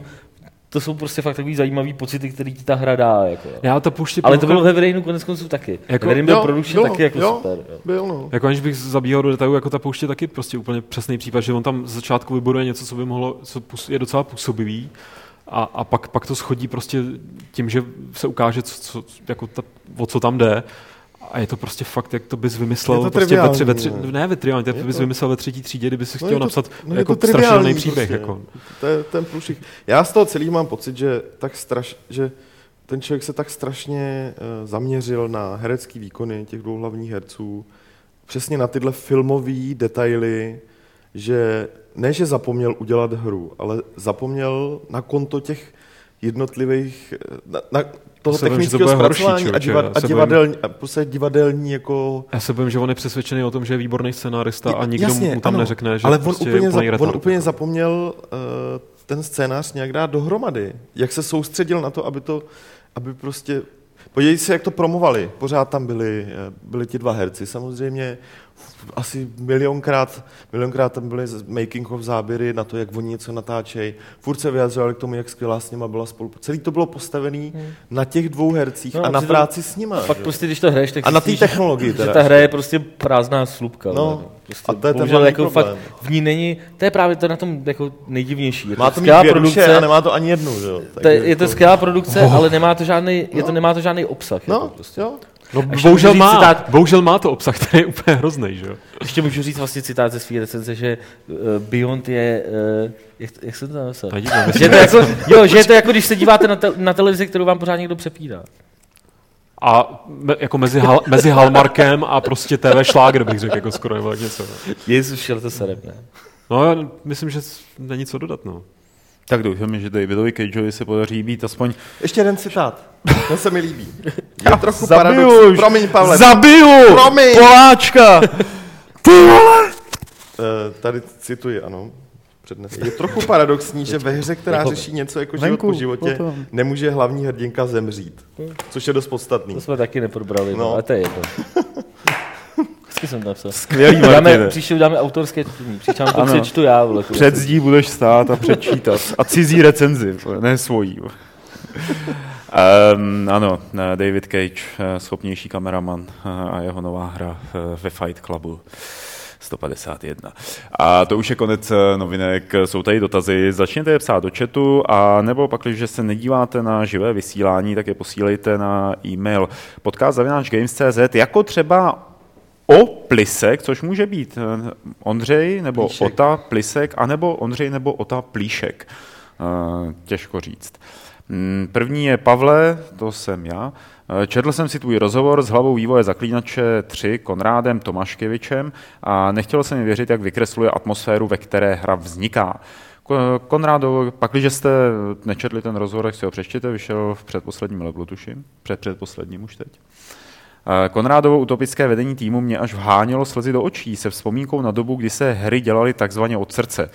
S2: to jsou prostě fakt takový zajímavý pocity, který ti ta hra dá. Jako.
S4: Já to pouště
S2: Ale to bylo ve Vereinu konec konců taky. Jako, Verein byl produkčně taky jako jo, super. Jo.
S3: Byl, no.
S4: Jako aniž bych zabíhal do detailu, jako ta pouště taky prostě úplně přesný případ, že on tam z začátku vybuduje něco, co by mohlo, co je docela působivý, a, a pak, pak to schodí prostě tím, že se ukáže, co, co, jako ta, o co tam jde a je to prostě fakt, jak to bys vymyslel
S3: to
S4: prostě ve tři, ve
S3: tři,
S4: ne ve triviální, to bys vymyslel ve třetí třídě, kdyby si no chtěl to, napsat no jako strašidelný příběh. Prostě. Jako.
S3: To je ten plušik. Já z toho celý mám pocit, že tak straš, že ten člověk se tak strašně uh, zaměřil na herecký výkony těch dvou hlavních herců, přesně na tyhle filmové detaily, že ne, že zapomněl udělat hru, ale zapomněl na konto těch jednotlivých, eh, na, na toho technického zpracování a, divad, a divadelní, a prostě divadelní jako...
S4: Já se bojím, že on je přesvědčený o tom, že je výborný scenárista a nikdo Jasně, mu tam ano, neřekne, že
S3: ale on
S4: prostě
S3: úplně,
S4: za,
S3: on úplně zapomněl uh, ten scénář nějak dát dohromady. Jak se soustředil na to, aby to, aby prostě Podívej se, jak to promovali. Pořád tam byli, eh, byli ti dva herci samozřejmě, asi milionkrát, milionkrát tam byly making of záběry na to, jak oni něco natáčejí. Furt se vyjadřovali k tomu, jak skvělá s nima byla spolu. Celý to bylo postavený hmm. na těch dvou hercích no, a na práci s nima.
S2: Fakt prostě, když to hraješ, tak
S3: A na té technologii
S2: teda. Že ta hra je prostě prázdná slupka.
S3: No,
S2: prostě,
S3: a to je ten jako fakt
S2: v ní není, to je právě to na tom jako nejdivnější. Je
S3: má to, to skvělá produkce, a nemá to ani jednu. Že?
S2: To je, je to skvělá produkce, oh. ale nemá to žádný, je to, no. nemá to žádný obsah.
S3: No,
S2: jako prostě.
S3: jo.
S4: No, bohužel má, citát, bohužel má to obsah, který je úplně hrozný, že jo?
S2: Ještě můžu říct vlastně citát ze své recenze, že uh, Beyond je, uh, jak, jak se to napsal? že, to jako, jo, že je to jako, když se díváte na, te, na televizi, kterou vám pořád někdo přepídá.
S4: A me, jako mezi, hal, mezi Halmarkem a prostě TV Šláger bych řekl, jako skoro nebo něco.
S2: Jezus, šel to ne?
S4: No, myslím, že není co dodat, no.
S1: Tak doufám, že Davidovi Cageovi se podaří být aspoň...
S3: Ještě jeden citát. To se mi líbí.
S1: Je trochu paradox.
S3: Promiň, Pavle.
S1: Zabiju!
S3: Promiň!
S1: Poláčka! Ty vole!
S3: Uh, tady cituji, ano. Přednes. Je trochu paradoxní, že ve hře, která jako řeší něco jako život po životě, potom. nemůže hlavní hrdinka zemřít. Což je dost podstatný.
S2: To jsme taky neprobrali, no. no ale to je jedno. Hezky jsem to napsal.
S1: Skvělý,
S2: dáme, Příště uděláme autorské čtení. Příště to přečtu já. Vole,
S1: Před zdí budeš stát a přečítat. A cizí recenzi, ne svojí. Um, ano, David Cage, eh, schopnější kameraman eh, a jeho nová hra eh, ve Fight Clubu. 151. A to už je konec novinek. Jsou tady dotazy. Začněte je psát do chatu a nebo pak, když se nedíváte na živé vysílání, tak je posílejte na e-mail podcast.games.cz jako třeba o Plisek, což může být eh, Ondřej nebo Plíšek. Ota Plisek, anebo Ondřej nebo Ota Plíšek. Eh, těžko říct. Mm, první je Pavle, to jsem já. Eh, četl jsem si tvůj rozhovor s hlavou vývoje Zaklínače 3 Konrádem Tomaškevičem a nechtěl jsem mi věřit, jak vykresluje atmosféru, ve které hra vzniká. Konrádo, pak, když jste nečetli ten rozhovor, jak si ho přečtěte, vyšel v předposledním levelu, tuším. Před předposledním už teď. Konrádovo utopické vedení týmu mě až vhánělo slzy do očí se vzpomínkou na dobu, kdy se hry dělaly takzvaně od srdce.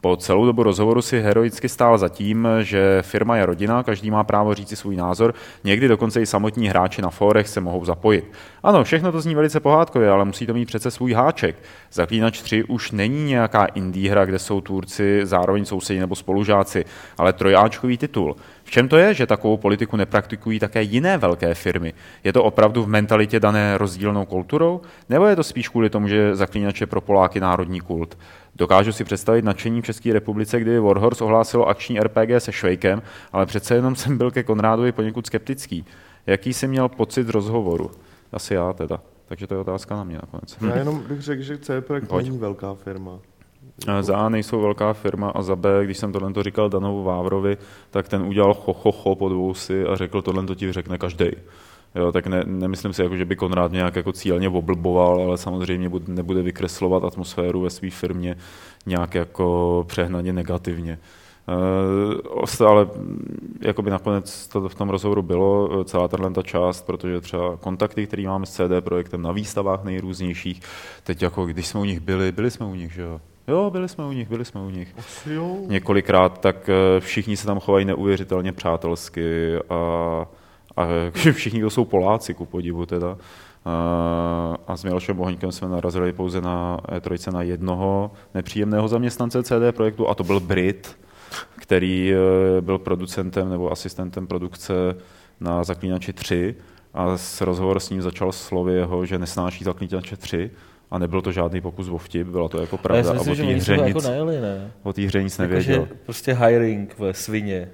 S1: Po celou dobu rozhovoru si heroicky stál za tím, že firma je rodina, každý má právo říci svůj názor, někdy dokonce i samotní hráči na fórech se mohou zapojit. Ano, všechno to zní velice pohádkově, ale musí to mít přece svůj háček. Zaklínač 3 už není nějaká indie hra, kde jsou tvůrci zároveň sousedí nebo spolužáci, ale trojáčkový titul. V čem to je, že takovou politiku nepraktikují také jiné velké firmy? Je to opravdu v mentalitě dané rozdílnou kulturou? Nebo je to spíš kvůli tomu, že zaklínač je pro Poláky národní kult? Dokážu si představit nadšení v České republice, kdy Warhorse ohlásilo akční RPG se Švejkem, ale přece jenom jsem byl ke Konrádovi poněkud skeptický. Jaký jsi měl pocit z rozhovoru? Asi já teda. Takže to je otázka na mě nakonec.
S3: Já jenom bych řekl, že CP není velká firma.
S1: Za A nejsou velká firma a za B, když jsem tohle to říkal Danovu Vávrovi, tak ten udělal ho, ho, ho pod vousy a řekl, tohle to ti řekne každý. Jo, tak ne, nemyslím si, jako, že by Konrád nějak jako cílně oblboval, ale samozřejmě nebude vykreslovat atmosféru ve své firmě nějak jako přehnaně negativně. Uh, ale jako by nakonec to v tom rozhovoru bylo celá tato část, protože třeba kontakty, které máme s CD projektem na výstavách nejrůznějších, teď jako když jsme u nich byli, byli jsme u nich, že jo, Jo, byli jsme u nich, byli jsme u nich.
S3: Asi jo.
S1: Několikrát, tak eh, všichni se tam chovají neuvěřitelně přátelsky a, a všichni to jsou Poláci, ku podivu teda. A, s Milošem Bohoňkem jsme narazili pouze na E3 na jednoho nepříjemného zaměstnance CD projektu a to byl Brit, který eh, byl producentem nebo asistentem produkce na Zaklínači 3 a s rozhovor s ním začal slovy jeho, že nesnáší Zaklínače 3 a nebyl to žádný pokus o vtip, byla to jako pravda.
S2: Já si myslím, a o té hře nic, jako najeli, ne?
S1: O té hře nic jako, nevěděl.
S2: prostě hiring ve svině.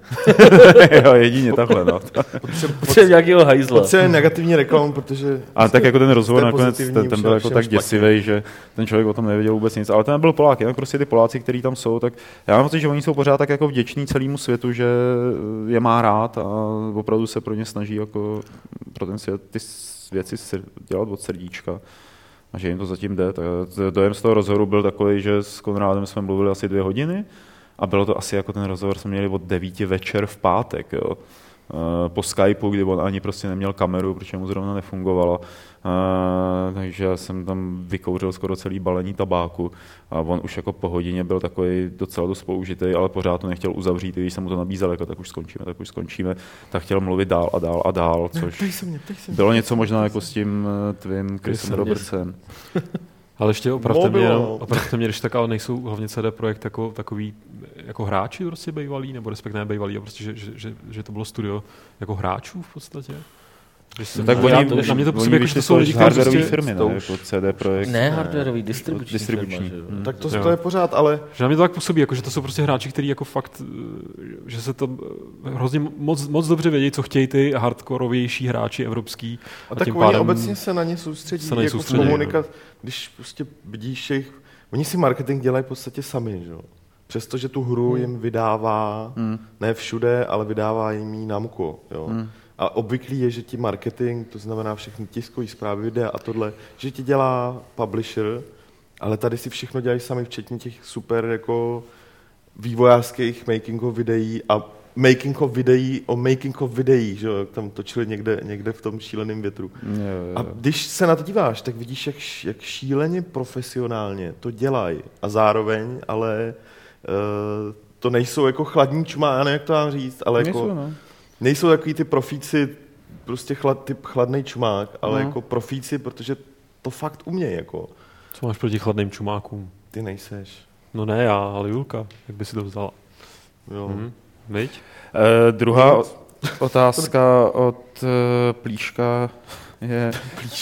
S1: jo, jedině takhle, no.
S2: Potřebuje nějakého hajzla.
S3: Potřebuje negativní reklamu, protože...
S1: A tak jako ten rozhovor nakonec, ten, ten byl jako tak děsivý, že ten člověk o tom nevěděl vůbec nic. Ale ten byl Polák, jinak prostě ty Poláci, kteří tam jsou, tak já mám pocit, že oni jsou pořád tak jako vděční celému světu, že je má rád a opravdu se pro ně snaží jako pro ten svět ty věci dělat od srdíčka a že jim to zatím jde. Tak dojem z toho rozhovoru byl takový, že s Konrádem jsme mluvili asi dvě hodiny a bylo to asi jako ten rozhovor jsme měli od devíti večer v pátek. Jo. Eh, po Skypeu, kdy on ani prostě neměl kameru, protože mu zrovna nefungovalo. Uh, takže já jsem tam vykouřil skoro celý balení tabáku a on už jako po hodině byl takový docela dost použitý, ale pořád to nechtěl uzavřít, když jsem mu to nabízel, jako tak už skončíme, tak už skončíme, tak chtěl mluvit dál a dál a dál, což
S3: ne, se mě, se
S1: bylo něco možná jako s tím eh, tvým Chrisem Robertsem.
S4: Ale ještě opravdu mě, opravdu mě, když tak ale nejsou hlavně CD Projekt jako, takový jako hráči prostě bývalí, nebo respektive ne bývalí, a prostě, že, že, že, že, to bylo studio jako hráčů v podstatě. Že se,
S1: Tak oni,
S4: to, na mě to působí, jako, že to jsou lidi,
S1: hardwareové
S4: prostě,
S1: firmy, ne? Jako CD Projekt.
S2: Ne, hardwareový, distribuční,
S1: distribuční.
S2: Firma.
S1: Hmm.
S3: Tak to, to je pořád, ale
S4: že na mě to tak působí, jako, že to jsou prostě hráči, kteří jako fakt, eh, že se to eh, hrozně moc, moc dobře vědí, co chtějí ty hardkorovější hráči evropský.
S3: A tak
S4: tím
S3: oni
S4: pádem
S3: obecně se na ně soustředí,
S4: se na ně
S3: jako
S4: soustředí,
S3: v komunikaci, když prostě vidíš jejich, oni si marketing dělají v podstatě sami, že jo. Přestože tu hru
S1: Hmm.
S3: jim vydává, ne všude, ale vydává jim ji Namco, jo.
S1: Hmm.
S3: A obvyklý je, že ti marketing, to znamená všechny tiskové zprávy, videa a tohle, že ti dělá publisher, ale tady si všechno dělají sami, včetně těch super jako vývojářských making of videí a making of videí o making of videí, že jo, jak tam točili někde, někde v tom šíleném větru.
S1: Jo, jo,
S3: A když se na to díváš, tak vidíš, jak, jak šíleně profesionálně to dělají. A zároveň, ale uh, to nejsou jako chladní nevím, jak to mám říct, ale jako,
S1: Nejsou,
S3: nejsou,
S1: no.
S3: Nejsou takový ty profíci, prostě chlad, typ chladný čumák, ale
S1: No.
S3: jako profíci, protože to fakt umějí, jako.
S4: Co máš proti chladným čumákům?
S3: Ty nejseš.
S4: No ne já, ale Julka, jak by si to vzala?
S3: Jo.
S4: Mhm. Viď?
S1: Eh, druhá otázka od eh, Plíška je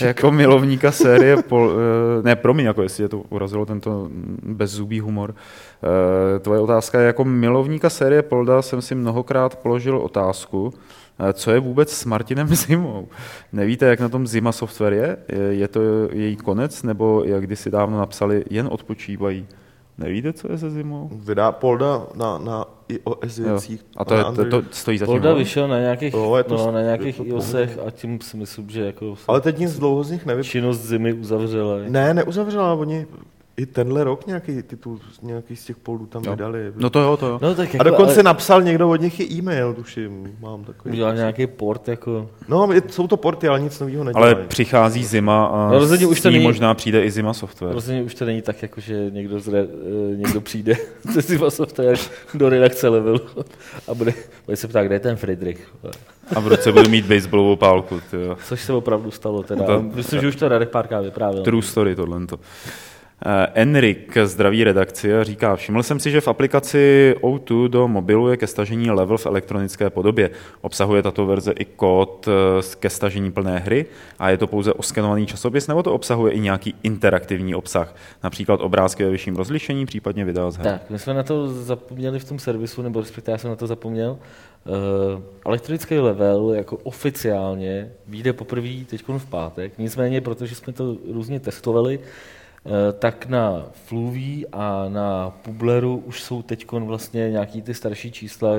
S1: jako milovníka série, pol, eh, ne promiň, jako jestli je to urazilo tento bezzubý humor. Eh, Tvoje otázka je jako milovníka série Polda jsem si mnohokrát položil otázku, eh, co je vůbec s Martinem Zimou? Nevíte, jak na tom Zima software je? Je- Je to její konec, nebo jak kdysi dávno napsali, jen odpočívají? Nevíte, co je se Zimou?
S3: Vydá Polda na, na iOS
S1: Jo.
S3: věcích.
S1: A to, je,
S3: na
S1: to, to stojí za tím.
S2: Polda vyšel na nějakých,
S3: Jo, to-
S2: no, na nějakých
S3: to
S2: iOSech a tím si myslím, že jako
S3: Ale teď nic dlouho z nich nevypadá.
S2: činnost zimy uzavřela.
S3: Ne, neuzavřela, oni i tenhle rok nějaký titul, nějaký z těch poldů tam
S1: Jo.
S3: vydali.
S1: No to jo, to jo.
S2: No, tak
S3: A
S2: jako,
S3: dokonce
S2: ale
S3: napsal někdo od nich i e-mail, tuším, mám takový.
S2: udělal nějaký port, jako...
S3: No, je, jsou to porty, ale nic nového nedělají.
S1: Ale přichází zima a
S2: No, rozhodně už to
S1: ní
S2: není-
S1: možná přijde i zima software.
S2: Rozhodně už to není tak, jako, že někdo, zre, eh, někdo přijde ze Siva Software do redakce levelu a bude, bude se ptát, kde je ten Friedrich.
S1: A v ruce budu mít baseballovou pálku. Tyjo.
S2: Což se opravdu stalo. Teda.
S1: To-
S2: Myslím, že už to Radek párkrát vyprávěl.
S1: True story tohle. Uh, Enrik zdraví redakci a říká, všiml jsem si, že v aplikaci O2 do mobilu je ke stažení level v elektronické podobě. Obsahuje tato verze i kód eh, ke stažení plné hry a je to pouze oskenovaný časopis, nebo to obsahuje i nějaký interaktivní obsah, například obrázky ve vyšším rozlišení, případně videa z her.
S2: Tak, my jsme na to zapomněli v tom servisu, nebo respektive já jsem na to zapomněl. Uh, elektronický level jako oficiálně vyjde poprvé teď v pátek, nicméně, protože jsme to různě testovali, tak na Fluví a na Publeru už jsou teď vlastně nějaký ty starší čísla,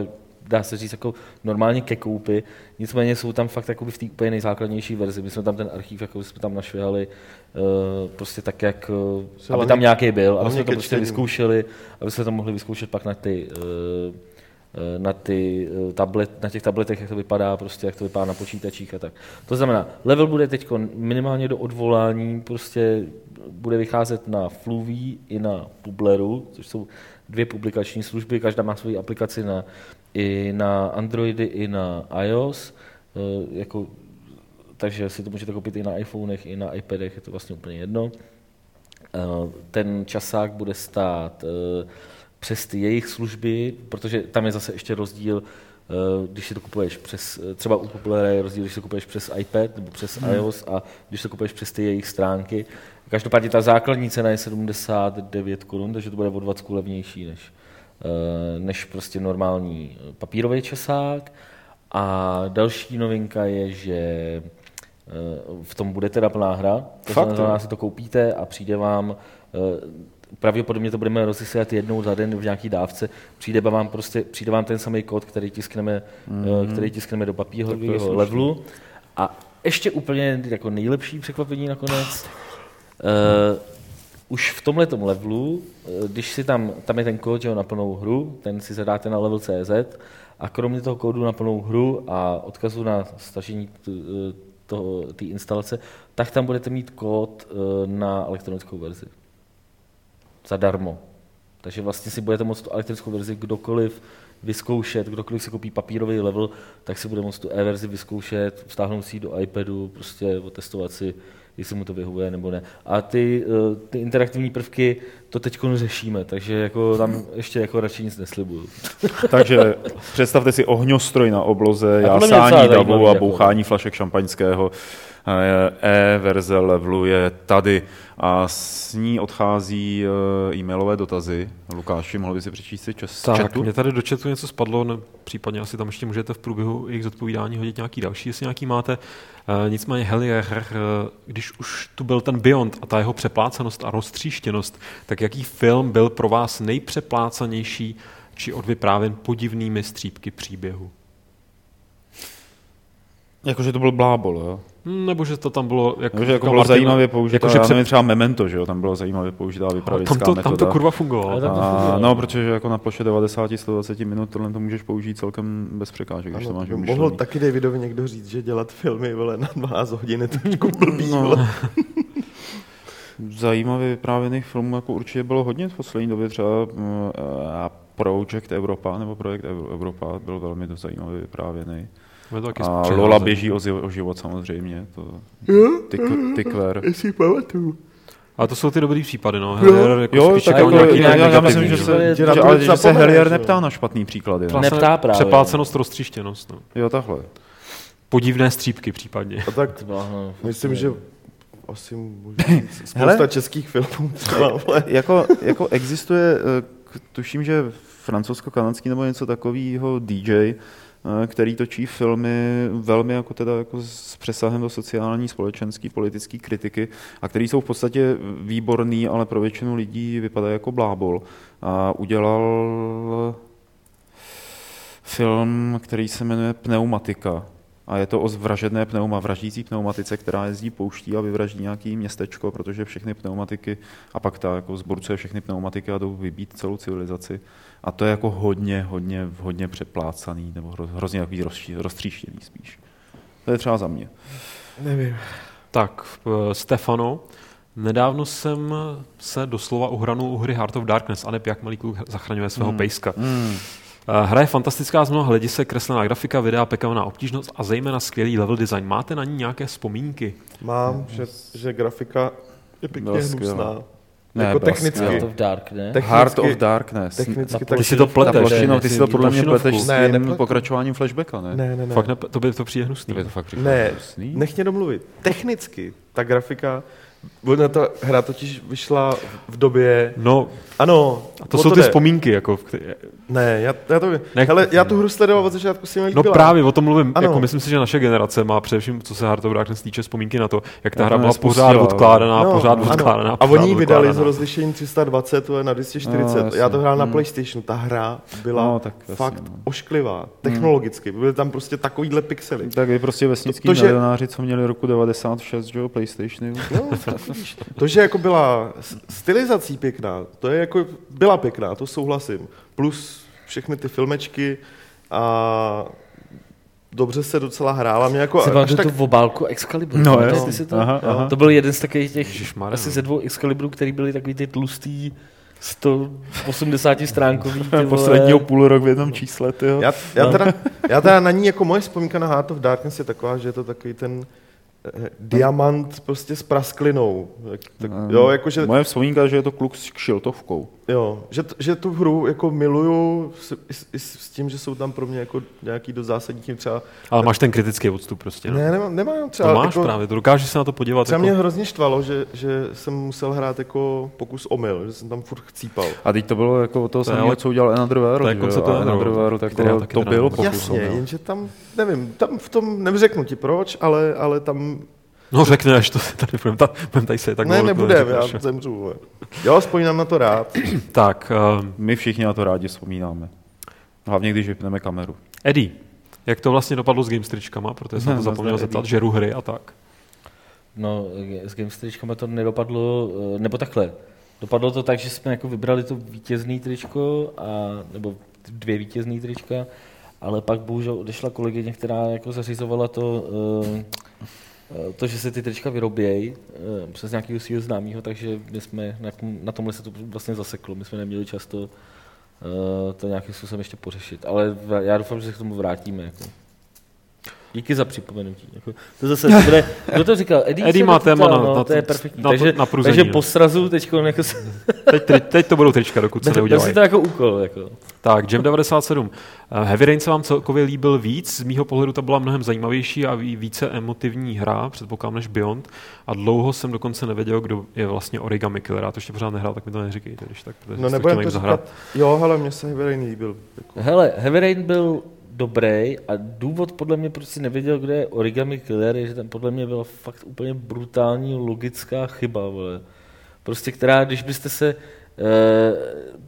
S2: dá se říct jako normálně ke koupi, nicméně jsou tam fakt jakoby v té úplně nejzákladnější verzi. My jsme tam ten archív jako jsme tam našvihali uh, prostě tak, jak, uh, aby tam nějaký byl, aby
S3: hlavně
S2: jsme to prostě vyzkoušeli, aby jsme to mohli vyzkoušet pak na ty, eh, eh, na, ty eh, tablet, na těch tabletech, jak to vypadá, prostě jak to vypadá na počítačích a tak. To znamená, level bude teď minimálně do odvolání, prostě bude vycházet na Fluví i na Publeru, což jsou dvě publikační služby, každá má svoji aplikaci na, i na Androidy, i na iOS, eh, jako, takže si to můžete koupit i na iPhonech, i na iPadech, je to vlastně úplně jedno. Eh, Ten časák bude stát eh, přes ty jejich služby, protože tam je zase ještě rozdíl, eh, když si to kupuješ přes, eh, třeba u Populera je rozdíl, když si to kupuješ přes iPad nebo přes iOS a když to kupuješ přes ty jejich stránky. Každopádně ta základní cena je 79 korun, takže to bude o 20 levnější než, eh, než prostě normální papírový časák. A další novinka je, že v tom bude teda plná hra, to
S1: Fakt,
S2: znamená, si to koupíte a přijde vám, pravděpodobně to budeme rozesílat jednou za den v nějaký dávce, přijde vám, prostě, přijde vám ten samý kód, který tiskneme, mm-hmm. který tiskneme do papírového levelu. A ještě úplně jako nejlepší překvapení nakonec, uh, už v tomhle levelu, eh, když si tam, tam je ten kód že jo, na plnou hru, ten si zadáte na level.cz a kromě toho kódu na plnou hru a odkazu na stažení té instalace, tak tam budete mít kód na elektronickou verzi. Zadarmo. Takže vlastně si budete moct tu elektronickou verzi kdokoliv vyzkoušet, kdokoliv si koupí papírový level, tak si bude moct tu e-verzi vyzkoušet, vstáhnout si ji do iPadu, prostě otestovat si, jestli mu to vyhovuje nebo ne. A ty, eh, ty interaktivní prvky to teď řešíme, takže jako tam ještě jako radši nic neslibuju.
S1: Takže představte si ohňostroj na obloze, jásání davu a
S2: jako.
S1: bouchání flašek šampaňského. E-verze levelu je tady a s ní odchází eh, e-mailové dotazy. Lukáši, mohl by si přečíst si čas
S4: Tak,
S1: chatu?
S4: mě tady do chatu něco spadlo, ne, případně asi tam ještě můžete v průběhu jejich zodpovídání hodit nějaký další, jestli nějaký máte. E, nicméně Helier, e, když už tu byl ten Beyond a ta jeho přeplácenost a roztříštěnost, tak jaký film byl pro vás nejpřeplácanější či odvyprávěn podivnými střípky příběhu?
S1: Jakože to byl blábol, jo?
S4: Hm, Nebo že to tam bylo... Jak
S1: Jakože jako
S4: říkal
S1: bylo
S4: Martin,
S1: zajímavě použitá,
S4: jakože
S1: já
S4: přep-
S1: nevím, třeba Memento, že jo? Tam bylo zajímavě použitá vypravická
S4: tam, to, tam to
S1: metoda.
S4: kurva fungovalo.
S1: A,
S2: funguje.
S1: no, protože jako na ploše 90-120 minut tohle to můžeš použít celkem bez překážek, když to
S3: Ano,
S1: máš
S3: to mohl
S1: vymyšlený.
S3: taky Davidovi někdo říct, že dělat filmy vole, na 12 hodin je trošku blbý.
S1: No.
S3: Vole.
S1: Zajímavě vyprávěných filmů jako určitě bylo hodně v poslední době, třeba mm, a Project Evropa, nebo Projekt Ev- Evropa byl velmi zajímavě vyprávěný.
S4: Je to taky
S1: A. Lola běží o, o život samozřejmě, to ty, ty kver.
S3: Jestli pamatuju.
S4: Ale to jsou ty dobrý případy, no. Helier jako
S1: Jo,
S4: spíš
S1: tak jako,
S4: nějaký
S1: já, já, já myslím, že se,
S2: že
S1: že, ale, že se Helier
S3: jo.
S1: neptá na špatný příklady. Ne?
S2: Neptá právě.
S4: Přeplácenost, roztříštěnost. No.
S1: Jo, takhle.
S4: Podivné střípky případně.
S3: A tak
S2: no,
S3: myslím, že asi můžu říct, spousta
S1: Hele.
S3: českých filmů
S1: jako, jako existuje, eh, tuším, že francouzsko-kanadský nebo něco takového DJ, který točí filmy velmi jako teda jako s přesahem do sociální, společenské, politické kritiky a který jsou v podstatě výborný, ale pro většinu lidí vypadají jako blábol. A udělal film, který se jmenuje Pneumatika. A je to o zvražedné pneuma, vraždící pneumatice, která jezdí pouští a vyvraždí nějaký městečko, protože všechny pneumatiky, a pak ta jako zburcuje všechny pneumatiky a jdou vybít celou civilizaci. A to je jako hodně, hodně, hodně přeplácaný, nebo hro- hrozně takový roztříštěný spíš. To je třeba za mě.
S3: Nevím.
S4: Tak, eh, Stefano, nedávno jsem se doslova uhranul u hry Heart of Darkness a neb jak malý kluk zachraňuje svého
S1: Hmm.
S4: pejska.
S1: Mm.
S4: Eh, Hra je fantastická z mnoha hledisek, kreslená grafika, videa, pekavená obtížnost a zejména skvělý level design. Máte na ní nějaké vzpomínky?
S3: Mám, že, že grafika je pěkně
S1: Byla skvělá.
S3: hnusná.
S1: Ne,
S3: jako technicky.
S2: Heart of Dark, ne?
S3: Technicky-
S1: Heart of Darkness.
S3: Technicky
S2: Ta
S3: tak
S4: Ty si to
S1: Ta
S4: pleteš.
S1: plošina, ty si to podle mě pleteš s
S3: Ne,
S1: tím pokračováním flashbacka, ne?
S3: Ne, ne, ne.
S4: Fakt ne, to by to přijde hnusný.
S1: To by to fakt
S3: Ne,
S1: hnusný.
S3: nech mě domluvit. Technicky ta grafika, ona ta hra totiž vyšla v době,
S4: No,
S3: ano.
S4: a to jsou ty
S3: jde.
S4: vzpomínky, jako, v které-
S3: Ne, já, já to vím.
S4: Ne-
S3: Hele, já tu hru sledoval od začátku, si mi
S4: No
S3: líbila.
S4: právě o tom mluvím.
S3: Ano.
S4: Jako myslím si, že naše generace má především, co se Heart of Darkness týče, vzpomínky na to, jak ta
S1: Jak
S4: hra
S1: to
S4: byla pořád odkládaná,
S3: No,
S4: pořád
S3: ano.
S4: odkládaná.
S3: A oni ji vydali
S4: odkládaná.
S3: rozlišením 320 to je na 240.
S1: No,
S3: já to hrál na
S1: Hmm.
S3: PlayStationu. Ta hra byla
S1: No, tak jasně,
S3: fakt
S1: no.
S3: ošklivá, technologicky. Byly tam prostě takovýhle pixely.
S1: Tak vy prostě vesnický
S3: To,
S1: to, co měli roku 96, že jo, PlayStationu.
S3: No, to, že jako byla stylizací pěkná, to je jako, byla pěkná, to souhlasím. Plus všechny ty filmečky a dobře se docela hrála. Mě jako až tak,
S2: tu obálku Excalibur.
S1: No,
S2: ty si to?
S1: Aha, aha.
S2: To byl jeden z takových těch,
S4: Ježišmarja,
S2: asi
S4: no.
S2: ze dvou Excaliburů, který byly takový ty tlustý 180 stránkový.
S1: Posledního půl rok v jednom čísle,
S3: já, já, teda, já teda na ní, jako moje vzpomínka na Heart of Darkness je taková, že je to takový ten diamant prostě s prasklinou. Tak, tak, jo, jakože,
S1: Moje vzpomínka, že je to kluk s kšiltovkou.
S3: Jo, že, t- že tu hru jako miluju s, i, s, i s tím, že jsou tam pro mě jako nějaký do zásadní tím třeba...
S4: Ale máš ten kritický odstup prostě. No.
S3: Ne, nemám, nemám třeba...
S4: to máš
S3: jako,
S4: právě, to dokážeš se na to podívat.
S3: Třeba
S4: Jako,
S3: mě hrozně štvalo, že, že jsem musel hrát jako pokus omyl, že jsem tam furt chcípal.
S1: A teď to bylo jako o toho
S4: To
S1: samého,
S4: ale-
S1: co udělal Another World,
S4: to je koncept Another World,
S1: jako
S4: taky
S1: to
S4: teda
S1: byl pokus
S3: Jasně,
S1: omyl.
S3: jenže tam, nevím, tam v tom neřeknu ti proč, ale, ale tam...
S4: No řekneš, to tady budeme ta, budem tady se tak
S3: ne,
S4: dlouho
S3: nebudem,
S4: neřekneš.
S3: já zemřu. Jo, vzpomínám na to rád.
S4: Tak, uh,
S1: My všichni na to rádi vzpomínáme. Hlavně, když vypneme kameru.
S4: Eddie, jak to vlastně dopadlo s Gamestričkama, protože jsem
S1: Ne,
S4: to zapomněl
S1: nazdar,
S4: zeptat, žeru hry a tak.
S2: No, s Games tričkama to nedopadlo, eh, nebo takhle. Dopadlo to tak, že jsme jako vybrali to vítězný tričko, a, nebo dvě vítězný trička, ale pak bohužel odešla kolegyně, která jako zařizovala to, eh, to, že se ty trička vyrobějí eh, přes nějakého svého známého, takže my jsme na, tom, na tomhle se to vlastně zaseklo. My jsme neměli často eh, to nějakým způsobem ještě pořešit. Ale já doufám, že se k tomu vrátíme. Jako. Díky za připomenutí. Jako, to zase to bude, kdo to říkal? Eddie,
S4: Eddie má
S2: to
S4: téma na-
S2: no,
S4: na-
S2: to je perfektní.
S4: na-
S2: takže,
S4: na pruzení,
S2: takže po srazu teď jako se,
S4: Teď, teď, teď to budou trička, dokud se neudělají.
S2: to jako úkol. Jako.
S4: Tak, Jam 97. Eh, Heavy Rain se vám celkově líbil víc, z mýho pohledu to byla mnohem zajímavější a ví- více emotivní hra, předpokládám, než Beyond. A dlouho jsem dokonce nevěděl, kdo je vlastně Origami Killer. Já to ještě pořád nehrál, tak mi to neříkejte, když tak, protože
S3: No nebudem to říkat. Jo, hele, mně se Heavy Rain líbil. Jako.
S2: Hele, Heavy Rain byl dobrý a důvod podle mě, proč si nevěděl, kde je Origami Killer, je, že tam podle mě byla fakt úplně brutální logická chyba, vole. Prostě která, když byste se, uh,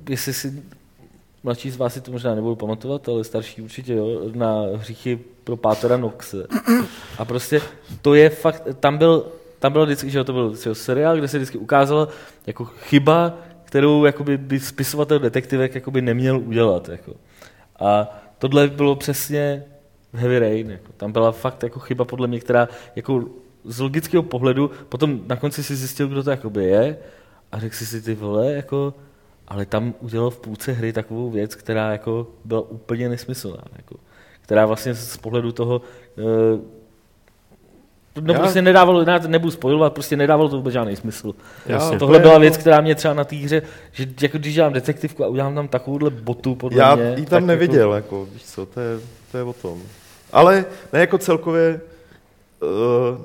S2: jestli si mladší z vás si to možná nebudou pamatovat, ale starší určitě jo, na hříchy pro Pátora Noxe. A prostě to je fakt, tam byl, tam bylo vždycky, že to byl že seriál, kde se vždycky ukázalo jako chyba, kterou jakoby by spisovatel detektivek jakoby neměl udělat. Jako. A tohle bylo přesně Heavy Rain. Jako. Tam byla fakt jako chyba podle mě, která jako z logického pohledu, potom na konci si zjistil, kdo to jakoby je a řekl si si ty vole, jako, ale tam udělal v půlce hry takovou věc, která jako byla úplně nesmyslná. Jako, která vlastně z pohledu toho No
S3: Já-
S2: prostě nedávalo, ne, nebudu spojovat, prostě nedávalo to vůbec žádný smysl.
S4: Jasně.
S2: Tohle byla
S3: jako-
S2: věc, která mě třeba na té hře, že jako když dělám detektivku a udělám tam takovouhle botu, podle
S3: Já
S2: mě.
S3: ji
S2: tak
S3: tam neviděl,
S2: Jako,
S3: jako, víš co, to je, to je o tom. Ale ne jako celkově, uh,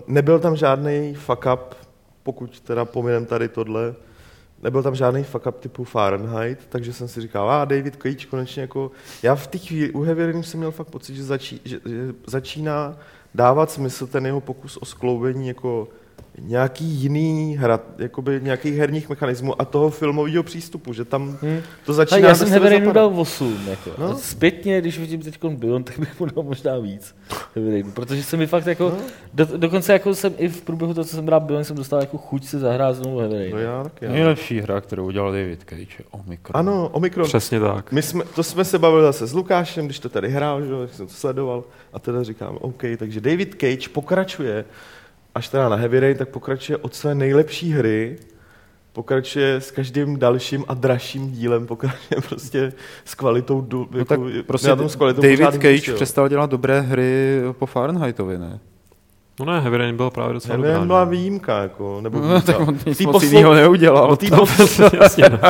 S3: nebyl tam žádný fuck up, pokud teda pominem tady tohle, nebyl tam žádný fuck up typu Fahrenheit, takže jsem si říkal, a David Cage konečně jako, já v té chvíli, u Heavy jsem měl fakt pocit, že, začí, že, že začíná dávat smysl ten jeho pokus o skloubení jako nějaký jiný hra, jakoby nějakých herních mechanismů a toho filmového přístupu, že tam
S2: Hmm.
S3: to
S2: Tak
S3: začíná
S2: já
S3: do
S2: jsem
S3: sebe
S2: Heavy Rainu
S3: zapadat.
S2: dal 8. Jako.
S3: No.
S2: Zpětně, když vidím teď Beyond, tak bych mu dal možná víc. Heavy Rainu, protože se mi fakt jako,
S3: No.
S2: do, dokonce jako jsem i v průběhu toho, co jsem hrál Beyond, jsem dostal jako chuť si zahrát znovu Heavy Rain.
S3: No já taky. ano.
S1: Nejlepší hra, kterou udělal David Cage, je Omikron.
S3: Ano, Omikron.
S4: Přesně tak.
S3: My jsme, to jsme se bavili zase s Lukášem, když to tady hrál, že, jsem to sledoval, a teda říkám, OK, takže David Cage pokračuje, až teda na Heavy Rain, tak pokračuje od své nejlepší hry, pokračuje s každým dalším a dražším dílem, pokračuje prostě s kvalitou, du,
S1: No
S3: jako,
S1: tak prostě
S3: na tom s kvalitou
S1: David Cage
S3: jo.
S1: přestal dělat dobré hry po Fahrenheitovi, ne?
S4: No ne, Heavy Rain byl právě docela
S3: Heavy
S4: dobrá.
S3: Rain byla výjimka, jako, nebo
S1: No,
S3: výjimka.
S1: tak on nic
S3: Tý
S1: moc
S3: poslou-
S1: jiného neudělal.
S3: No, tý poslou,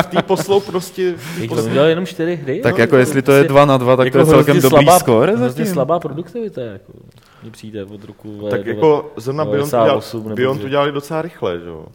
S3: v té poslou prostě, v poslou,
S2: udělal jenom čtyři hry.
S1: Tak
S2: no,
S1: jako jestli to je 2 na 2, tak to je celkem
S2: hrozně
S1: dobrý
S2: slabá,
S1: skóre
S2: Hrozně slabá produktivita, jako. Mně přijde od roku...
S3: tak
S2: eh,
S3: jako zrovna Beyond, udělal,
S2: 98 nebo
S3: Beyond
S2: kdy.
S3: udělali docela rychle, že jo.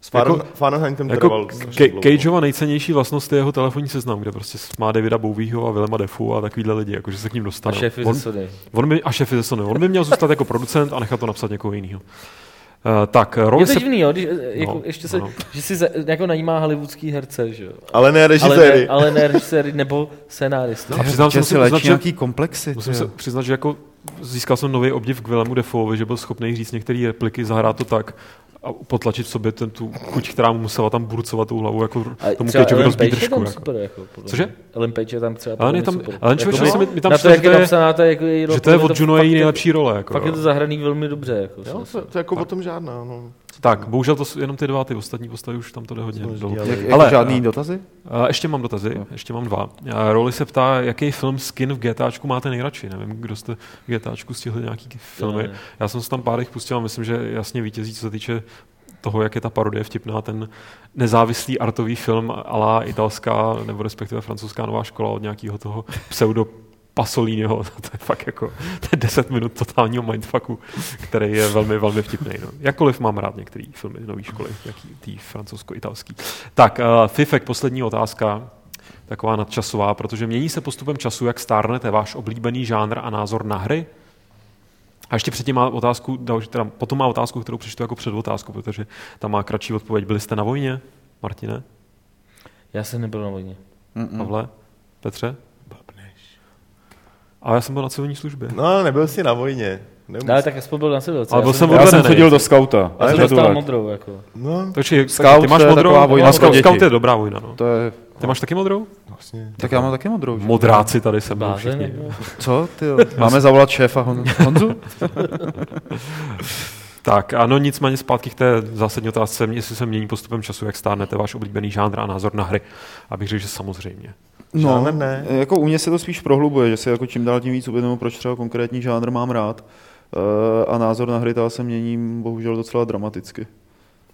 S3: S
S4: Jako-
S3: Fahrenheitem
S4: Jako
S3: trval strašně
S4: Ke-
S3: dlouho.
S4: Cageova nejcennější vlastnost je jeho telefonní seznam, kde prostě má Davida Bowieho a Willema Defu a takovýhle lidi, jakože se k ním
S2: A
S4: dostanou.
S2: šéfy
S4: on,
S2: ze Sony.
S4: on by, a šéfy ze Sony. On by měl zůstat jako producent a nechat to napsat někoho jiného. Uh, tak,
S2: Je
S4: roli
S2: to
S4: se...
S2: divný, jo, když, jako,
S4: No,
S2: ještě se,
S4: ano.
S2: že si za, jako najímá hollywoodský herce, že jo.
S3: Ale ne
S2: Ale
S3: režiséry.
S2: ne, ale ne režiséry nebo scenáristy.
S4: A přiznám se,
S1: že
S4: musím uznat, že-
S1: komplexy.
S4: Musím se přiznat, že jako získal jsem nový obdiv k Willemu Defoeovi, že byl schopný říct některé repliky, zahrát to tak a potlačit v sobě ten, tu chuť, která mu musela tam burcovat tou hlavu, jako
S2: A
S4: tomu Cageovi
S2: Ellen
S4: rozbít držku.
S2: tam
S4: Jako.
S2: super, jako,
S4: Cože?
S2: Ellen Page je tam třeba
S4: Ellen je tam-
S2: super.
S4: Ellen člověče,
S2: Jakoby
S4: mi- mi tam
S2: na to,
S4: přišlo,
S2: jak
S4: že
S2: je
S4: to je-
S2: napsaná, to je, jako, její
S4: Že to je od Juno její
S2: je-
S4: nejlepší role. Jako,
S2: Fakt je to zahraný velmi dobře. Jako,
S3: Jo, to, to je jako o tom žádná. No.
S4: Tak, bohužel to jsou jenom ty dva, ty ostatní postavy už tam to jde hodně dolů.
S3: dělali.
S1: Jak,
S4: Ale-
S1: žádný dotazy?
S4: A ještě mám dotazy, ještě mám dva. A Roli se ptá, jaký film skin v GTAčku máte nejradši. Nevím, kdo jste v GTAčku stihli nějaký filmy.
S2: Ne.
S4: Já jsem se tam pár jich pustil a myslím, že jasně vítězí, co se týče toho, jak je ta parodie vtipná, ten nezávislý artový film alá italská nebo respektive francouzská nová škola od nějakého toho pseudo Pasoliniho, to je fakt jako to je 10 minut totálního mindfucku, který je velmi, velmi vtipný. No. Jakkoliv mám rád některé filmy nové školy, jaký tý francouzsko-italský. Tak, uh, Fifek, poslední otázka, taková nadčasová, protože mění se postupem času, jak stárnete váš oblíbený žánr a názor na hry? A ještě předtím má otázku, teda potom má otázku, kterou přečtu jako předotázku, protože tam má kratší odpověď. Byli jste na vojně, Martine,
S2: Já jsem nebyl na vojně.
S1: Mm-mm.
S4: Pavle, Petře? A já jsem byl na civilní službě.
S3: no, nebyl jsi na vojně. Nemusí.
S2: No, ale tak aspoň byl na civilce.
S4: Ale byl jsem
S1: Já jsem chodil do skauta.
S2: Já
S3: Ale
S2: jsem dostal modrou. Jako.
S3: No,
S4: Takže
S1: Scout
S4: ty máš modrou?
S1: taková vojna
S4: no,
S1: pro
S4: scout,
S1: děti.
S4: scout je dobrá vojna. No.
S1: To je...
S4: Ty máš taky modrou?
S3: vlastně.
S1: Tak já mám taky modrou. že?
S4: Modráci tady se mnou všichni.
S2: jako.
S1: Co? Ty jo? Máme zavolat šéfa Hon- Honzu?
S4: Tak, ano, nicméně zpátky k té zásadní otázce, jestli se mění postupem času, jak stárnete váš oblíbený žánr a názor na hry. Abych řekl, že samozřejmě.
S1: No,
S3: Žánr ne.
S1: jako u mě se to spíš prohlubuje, že si jako čím dál tím víc uvědomuji, proč třeba konkrétní žánr mám rád. eh, a názor na hry ta se mění bohužel docela dramaticky.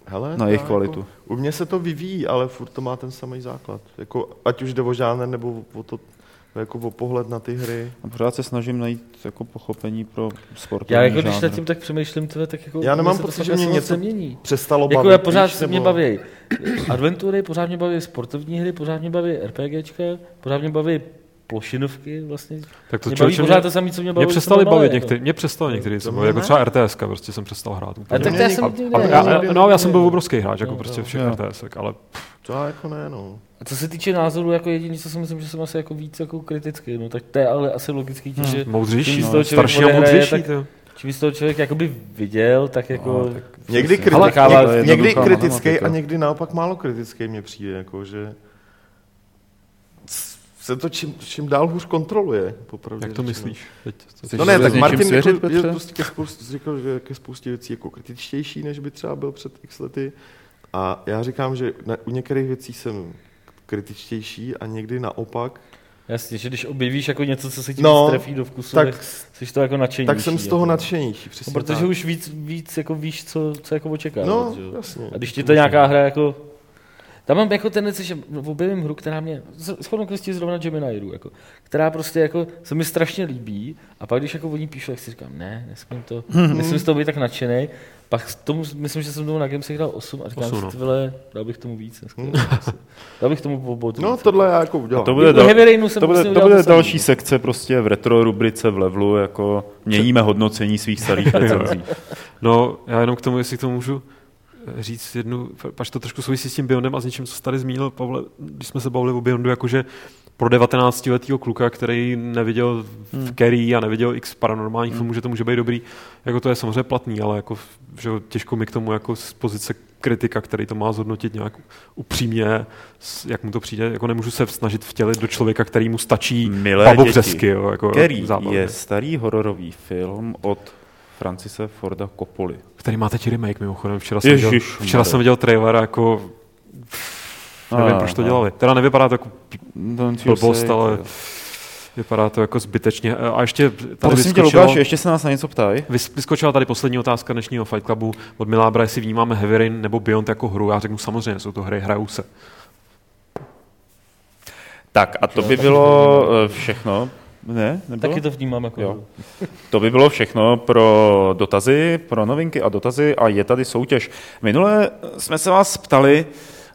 S3: Hele,
S1: Na jejich kvalitu.
S3: Jako, u mě se to vyvíjí, ale furt to má ten samý základ. Jako, ať už jde o žánr, nebo o, to, jako o pohled na ty hry.
S1: A pořád se snažím najít jako pochopení pro sportovní
S2: Já jako když
S1: žánr.
S2: nad tím tak přemýšlím, tyhle, tak jako...
S3: Já nemám pocit, že mě něco
S2: nemění.
S3: Přestalo
S2: Jako
S3: bavit.
S2: já pořád
S3: víš,
S2: se mě
S3: nebo-
S2: baví adventury, pořád mě baví sportovní hry, pořád mě baví RPGčka, pořád mě baví plošinovky vlastně.
S4: Tak to
S2: Mě baví pořád
S4: mě,
S2: to samé, co mě
S4: mě
S2: bavilo, když
S4: přestali
S2: jsem
S4: bavit
S2: jako.
S4: některý, mě přestalo některý, co baví,
S3: mě
S4: jako třeba RTS, prostě jsem přestal hrát.
S2: A
S4: úplně.
S2: tak to já jsem
S3: A-
S2: ne-
S4: já, já, no, já jsem byl obrovský hráč, jako
S2: No,
S4: prostě
S2: no.
S4: všech. RTS, ale
S3: To já jako ne, no.
S2: A co se týče názoru, jako jediný, co si myslím, že jsem asi jako víc jako kritický, no tak to je ale asi logický, tím, že
S4: moudřejší, no,
S2: z toho člověk
S4: starší a
S2: odehraje,
S4: moudřejší.
S2: tak-
S4: to.
S2: čím z toho člověk jakoby viděl, tak jako...
S1: No, tak
S3: Někdy, kriti-
S2: Ale-
S3: někdy, někdy
S1: jednoduchá
S3: kritický a někdy naopak málo kritický mě přijde, jako, že se to čím, čím dál hůř kontroluje, popravdě
S4: Jak to
S3: řečeno.
S4: myslíš? Teď,
S1: Chceš
S3: No ne, tak Martin
S1: svěřit,
S3: jako, je prostě ke spoustě, říkal, že je ke spoustě věcí jako kritičtější, než by třeba byl před x lety. A já říkám, že na, u některých věcí jsem kritičtější a někdy naopak,
S2: Jasně, že když objevíš jako něco, co se ti
S3: No,
S2: no, trefí do vkusu,
S3: tak,
S2: tak, jsi to jako nadšenější.
S3: tak jsem z toho
S2: jako.
S3: nadšenější.
S2: No,
S3: Přesně
S2: protože
S3: tak.
S2: už víc, víc jako víš, co, co jako očekávat.
S3: No,
S2: že
S3: jasně.
S2: A když ti to nějaká hra jako... Tam mám jako tendenci, že objevím hru, která mě, shodnou okolností zrovna Gemini jako, která prostě jako se mi strašně líbí a pak když jako o ní píšu, tak si říkám, ne, nesmím to, nesmím z toho být tak nadšený. Pak k tomu, myslím, že jsem tomu na Gamesech dal 8 a říkám
S4: Osm,
S2: si,
S4: no.
S2: ty vole, dal bych tomu víc dneska. dal bych tomu po bodu.
S3: No, tohle já jako udělám.
S1: To bude,
S2: Jako
S1: dal,
S2: Heavy jsem
S1: to bude,
S2: vlastně
S1: to bude
S2: to samý.
S1: další sekce prostě v retro rubrice v levelu, jako měníme hodnocení svých starých recenzí.
S4: No, já jenom k tomu, jestli k tomu můžu říct jednu, pač to trošku souvisí s tím Beyondem a s něčím, co jsi tady zmínil, Pavle, když jsme se bavili o Beyondu, jakože pro 19-letého kluka, který neviděl v Kerry a neviděl x paranormálních filmů, že to může být dobrý, jako to je samozřejmě platný, ale jako, že těžko mi k tomu jako z pozice kritika, který to má zhodnotit nějak upřímně, jak mu to přijde, jako nemůžu se snažit vtělit do člověka, který mu stačí
S1: Milé
S4: jo, jako
S1: Kerry
S4: zábavně.
S1: je starý hororový film od Francise Forda Coppoli.
S4: Který má teď remake mimochodem. Včera jsem, viděl, včera jsem viděl trailer jako nevím,
S1: A,
S4: proč to
S1: a.
S4: dělali. Teda nevypadá to jako blbost, ale vypadá to jako zbytečně. A ještě tady
S1: Prosím tě, Lukáš, ještě se nás na něco ptaj.
S4: vys- vyskočila tady poslední otázka dnešního Fight Clubu od Milábra, jestli vnímáme Heavy Rain nebo Beyond jako hru. Já řeknu samozřejmě, jsou to hry, hrajou se.
S1: Tak a to by bylo eh, všechno. Ne? Nebylo?
S2: Taky to vnímám jako
S1: Jo.
S2: hru.
S1: To by bylo všechno pro dotazy, pro novinky a dotazy a je tady soutěž. Minule jsme se vás ptali,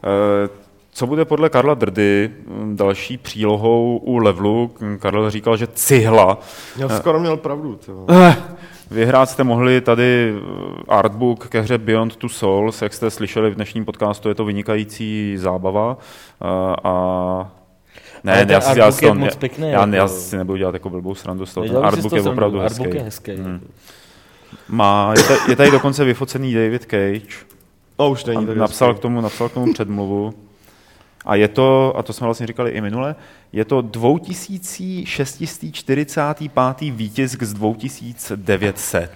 S1: eh, co bude podle Karla Drdy hm, další přílohou u levelu. Karel říkal, že cihla.
S3: Já skoro měl pravdu. To.
S1: Eh, Vyhrát jste mohli tady eh, artbook ke hře Beyond Two Souls, jak jste slyšeli v dnešním podcastu, je to vynikající zábava. Eh, A ne,
S2: Ale
S1: já, si, já,
S2: artbook
S1: si
S2: je
S1: to,
S2: moc
S1: já,
S2: pěkný,
S1: já,
S2: jako-
S1: já si nebudu dělat jako blbou srandu z toho. Ten artbook
S2: to
S1: je opravdu
S2: Artbook
S1: hezký.
S2: je hezký.
S1: Hmm. Má, je, tady, je tady dokonce vyfocený David Cage.
S3: No, už není
S1: napsal k, tomu, napsal k tomu předmluvu. A je to, a to jsme vlastně říkali i minule, je to 2645. výtisk z 2900.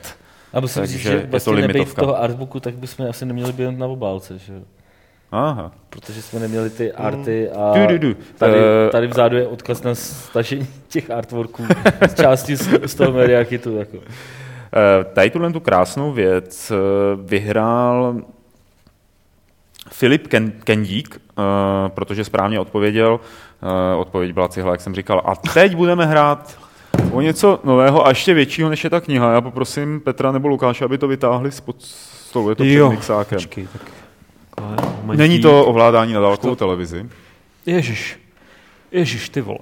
S2: A musím
S1: Takže
S2: říct, že
S1: to
S2: vlastně nebejt
S1: limitovka.
S2: toho artbooku, tak bychom asi neměli být na obálce, že?
S1: Aha.
S2: Protože jsme neměli ty arty a
S1: Du, du, du.
S2: tady,
S1: Eh,
S2: tady vzadu je odkaz na stažení těch artworků z části z, z toho Media Kitu. Jako.
S1: Eh, Tady tuhle tu krásnou věc eh, vyhrál Filip Ken- Kendík, eh, protože správně odpověděl. Eh, Odpověď byla cihla, jak jsem říkal. A teď budeme hrát o něco nového a ještě většího, než je ta kniha. Já poprosím Petra nebo Lukáše, aby to vytáhli spod stolu. Je to před mixákem.
S4: počkej, tak...
S1: Není to ovládání na dálkovou televizi.
S4: Ježiš. Ježiš, ty vole.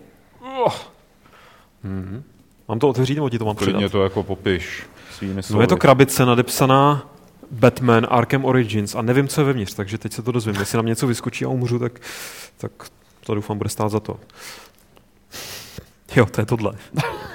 S4: Oh. Mhm. Mám to otevřít, nebo ti to mám
S1: Klidně
S4: přidat?
S1: to jako popiš
S4: No je to krabice nadepsaná Batman Arkham Origins a nevím, co je vevnitř, takže teď se to dozvím. Jestli nám něco vyskočí a umřu, tak, tak to doufám bude stát za to. Jo, to je tohle.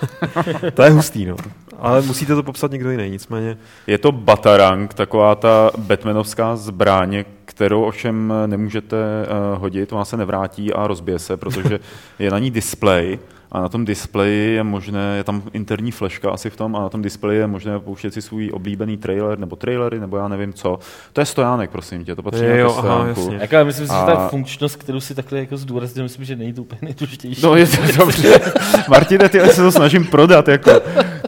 S4: to je hustý, no. Ale musíte to popsat někdo jiný, nicméně.
S1: Je to Batarang, taková ta Batmanovská zbraň, kterou ovšem nemůžete uh, hodit, ona se nevrátí a rozbije se, protože je na ní display a na tom displeji je možné, je tam interní fleška asi v tom a na tom displeji je možné pouštět si svůj oblíbený trailer nebo trailery, nebo já nevím co. To je stojánek, prosím tě, to patří
S4: Jo,
S1: na
S4: jo, aha, jasně.
S2: Jako, já myslím si, že
S1: A-
S2: ta funkčnost, kterou si takhle jako zdůraznil, myslím, že není to úplně nejdůležitější.
S1: No je to dobře. Martine, ty já se to snažím prodat, jako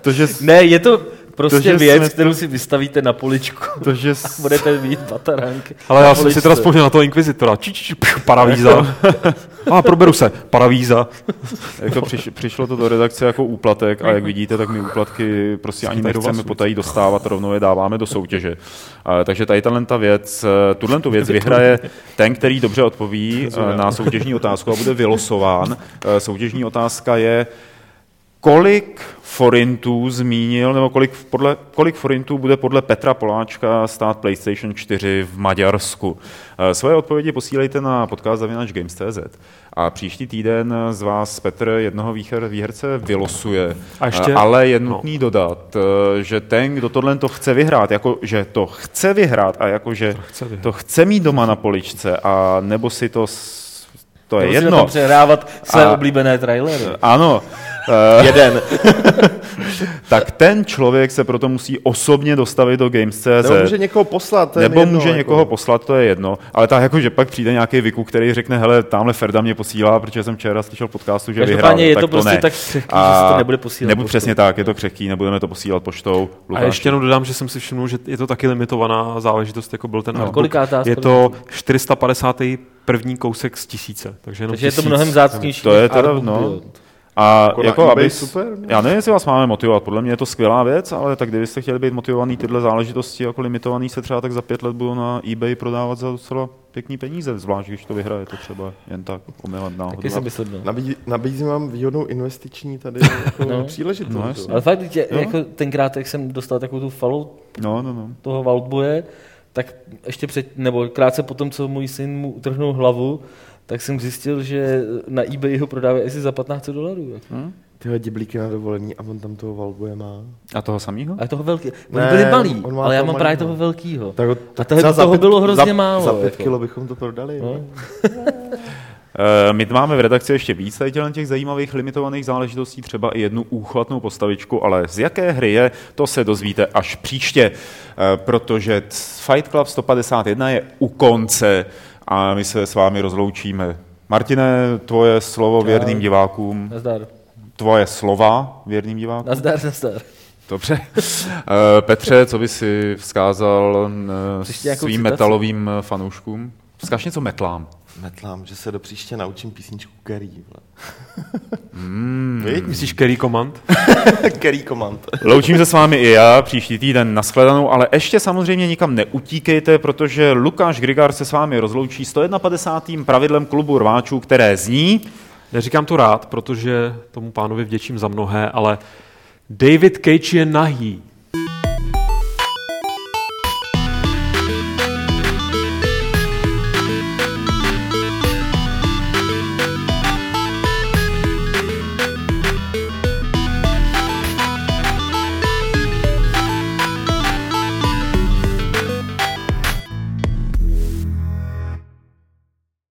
S1: to, že...
S2: Ne, je to, prostě
S1: že
S2: věc,
S1: jsme-
S2: kterou si vystavíte na poličku.
S1: To, že
S2: A budete mít bataránky.
S4: Ale já jsem si teda vzpomněl na toho Inquisitora. Či, či, či, pš, paravíza. A proberu se. Paravíza.
S1: jako přiš, přišlo to do redakce jako úplatek a jak vidíte, tak my úplatky prostě ani nechceme potají dostávat, rovnou je dáváme do soutěže. A, takže tady tahle ta věc, eh, tuhle tu věc vyhraje ten, který dobře odpoví eh, na soutěžní otázku a bude vylosován. Eh, Soutěžní otázka je, kolik forintů zmínil, nebo kolik, podle, kolik forintů bude podle Petra Poláčka stát PlayStation 4 v Maďarsku. Eh, Svoje odpovědi posílejte na podcast Games.cz a příští týden z vás Petr jednoho výher, výherce vylosuje.
S4: A ještě-
S1: Eh, Ale je nutný no. dodat, eh, že ten, kdo tohle to chce vyhrát, jako že to chce vyhrát a jako že
S4: chce vyhrát.
S1: to chce mít doma na poličce a nebo si to, to je
S2: Nebo
S1: jedno.
S2: tom přehrávat své
S1: A-
S2: oblíbené trailery.
S1: Ano. Eh,
S3: Jeden.
S1: tak ten člověk se proto musí osobně dostavit do Games.cz.
S3: Nebo může někoho poslat. to je
S1: nebo
S3: jedno,
S1: může
S3: jako.
S1: někoho poslat, to je jedno. Ale tak jako, že pak přijde nějaký Viku, který řekne, hele, tamhle Ferda mě posílá, protože jsem včera slyšel podcastu, že vyhrál.
S2: Je
S1: tak
S2: to prostě
S1: ne.
S2: tak křehký, že se to nebude posílat
S1: Nebo přesně tak, je to křehký, nebudeme to posílat poštou.
S4: A
S1: Lukáš,
S4: ještě jenom dodám, že jsem si všiml, že je to taky limitovaná záležitost, jako byl ten
S2: No, kolikátá
S4: Je to
S2: tisíc?
S4: 450. první kousek z tisíce. Takže, jenom
S2: Takže je to
S4: tisíc.
S2: mnohem zácnější.
S1: To je teda, no. A
S3: Jako na
S1: jako
S3: eBay
S1: aby,
S3: super, no.
S1: já nevím, jestli vás máme motivovat, podle mě je to skvělá věc, ale tak kdybyste chtěli být motivovaný tyhle záležitosti jako limitovaný, se třeba tak za pět let budou na eBay prodávat za docela pěkný peníze, zvlášť když to vyhraje, to třeba jen tak omylem náhodou.
S2: Taky si myslím, no.
S3: Nabízí, nabízím vám výhodnou investiční tady jako
S2: No.
S3: příležitost.
S1: No.
S2: Ale fakt, tě,
S1: Jo.
S2: jako tenkrát, jak jsem dostal takovou tu falu
S1: No, no, no.
S2: toho Wildboye, tak ještě před, nebo krátce potom, co můj syn mu utrhnul hlavu, tak jsem zjistil, že na eBay ho prodávají asi za 15 dolarů. jako.
S1: Hm?
S3: Tyhle děblíky na dovolení a on tam toho Valboje má.
S1: A toho samého?
S2: Ale toho velký. Oni byli malí, ale já mám právě
S3: malýho.
S2: toho velkýho.
S3: Tak,
S2: A toho- toho bylo hrozně
S3: za,
S2: málo,
S3: Za pět
S2: jako.
S3: kilo bychom to prodali.
S2: No.
S1: Eh, My máme v redakci ještě víc těch zajímavých limitovaných záležitostí, třeba i jednu úchvatnou postavičku, ale z jaké hry je, to se dozvíte až příště, eh, protože Fight Club 151 je u konce a my se s vámi rozloučíme. Martine, tvoje slovo věrným divákům,
S2: Nazdar.
S1: tvoje slova věrným divákům.
S2: Nazdar, nazdar.
S1: Dobře. Eh, Petře, co by si vzkázal eh, svým
S2: citaci?
S1: metalovým fanouškům? Vzkaž něco metlám.
S3: Metlám, že se do příště naučím písničku Kerry.
S1: Mm.
S4: Myslíš Kerry Command?
S3: Kerry Command.
S1: Loučím se s vámi i já příští týden nashledanou, ale ještě samozřejmě nikam neutíkejte, protože Lukáš Grigár se s vámi rozloučí 151. pravidlem klubu rváčů, které zní...
S4: Neříkám to rád, protože tomu pánovi vděčím za mnohé, ale David Cage je nahý.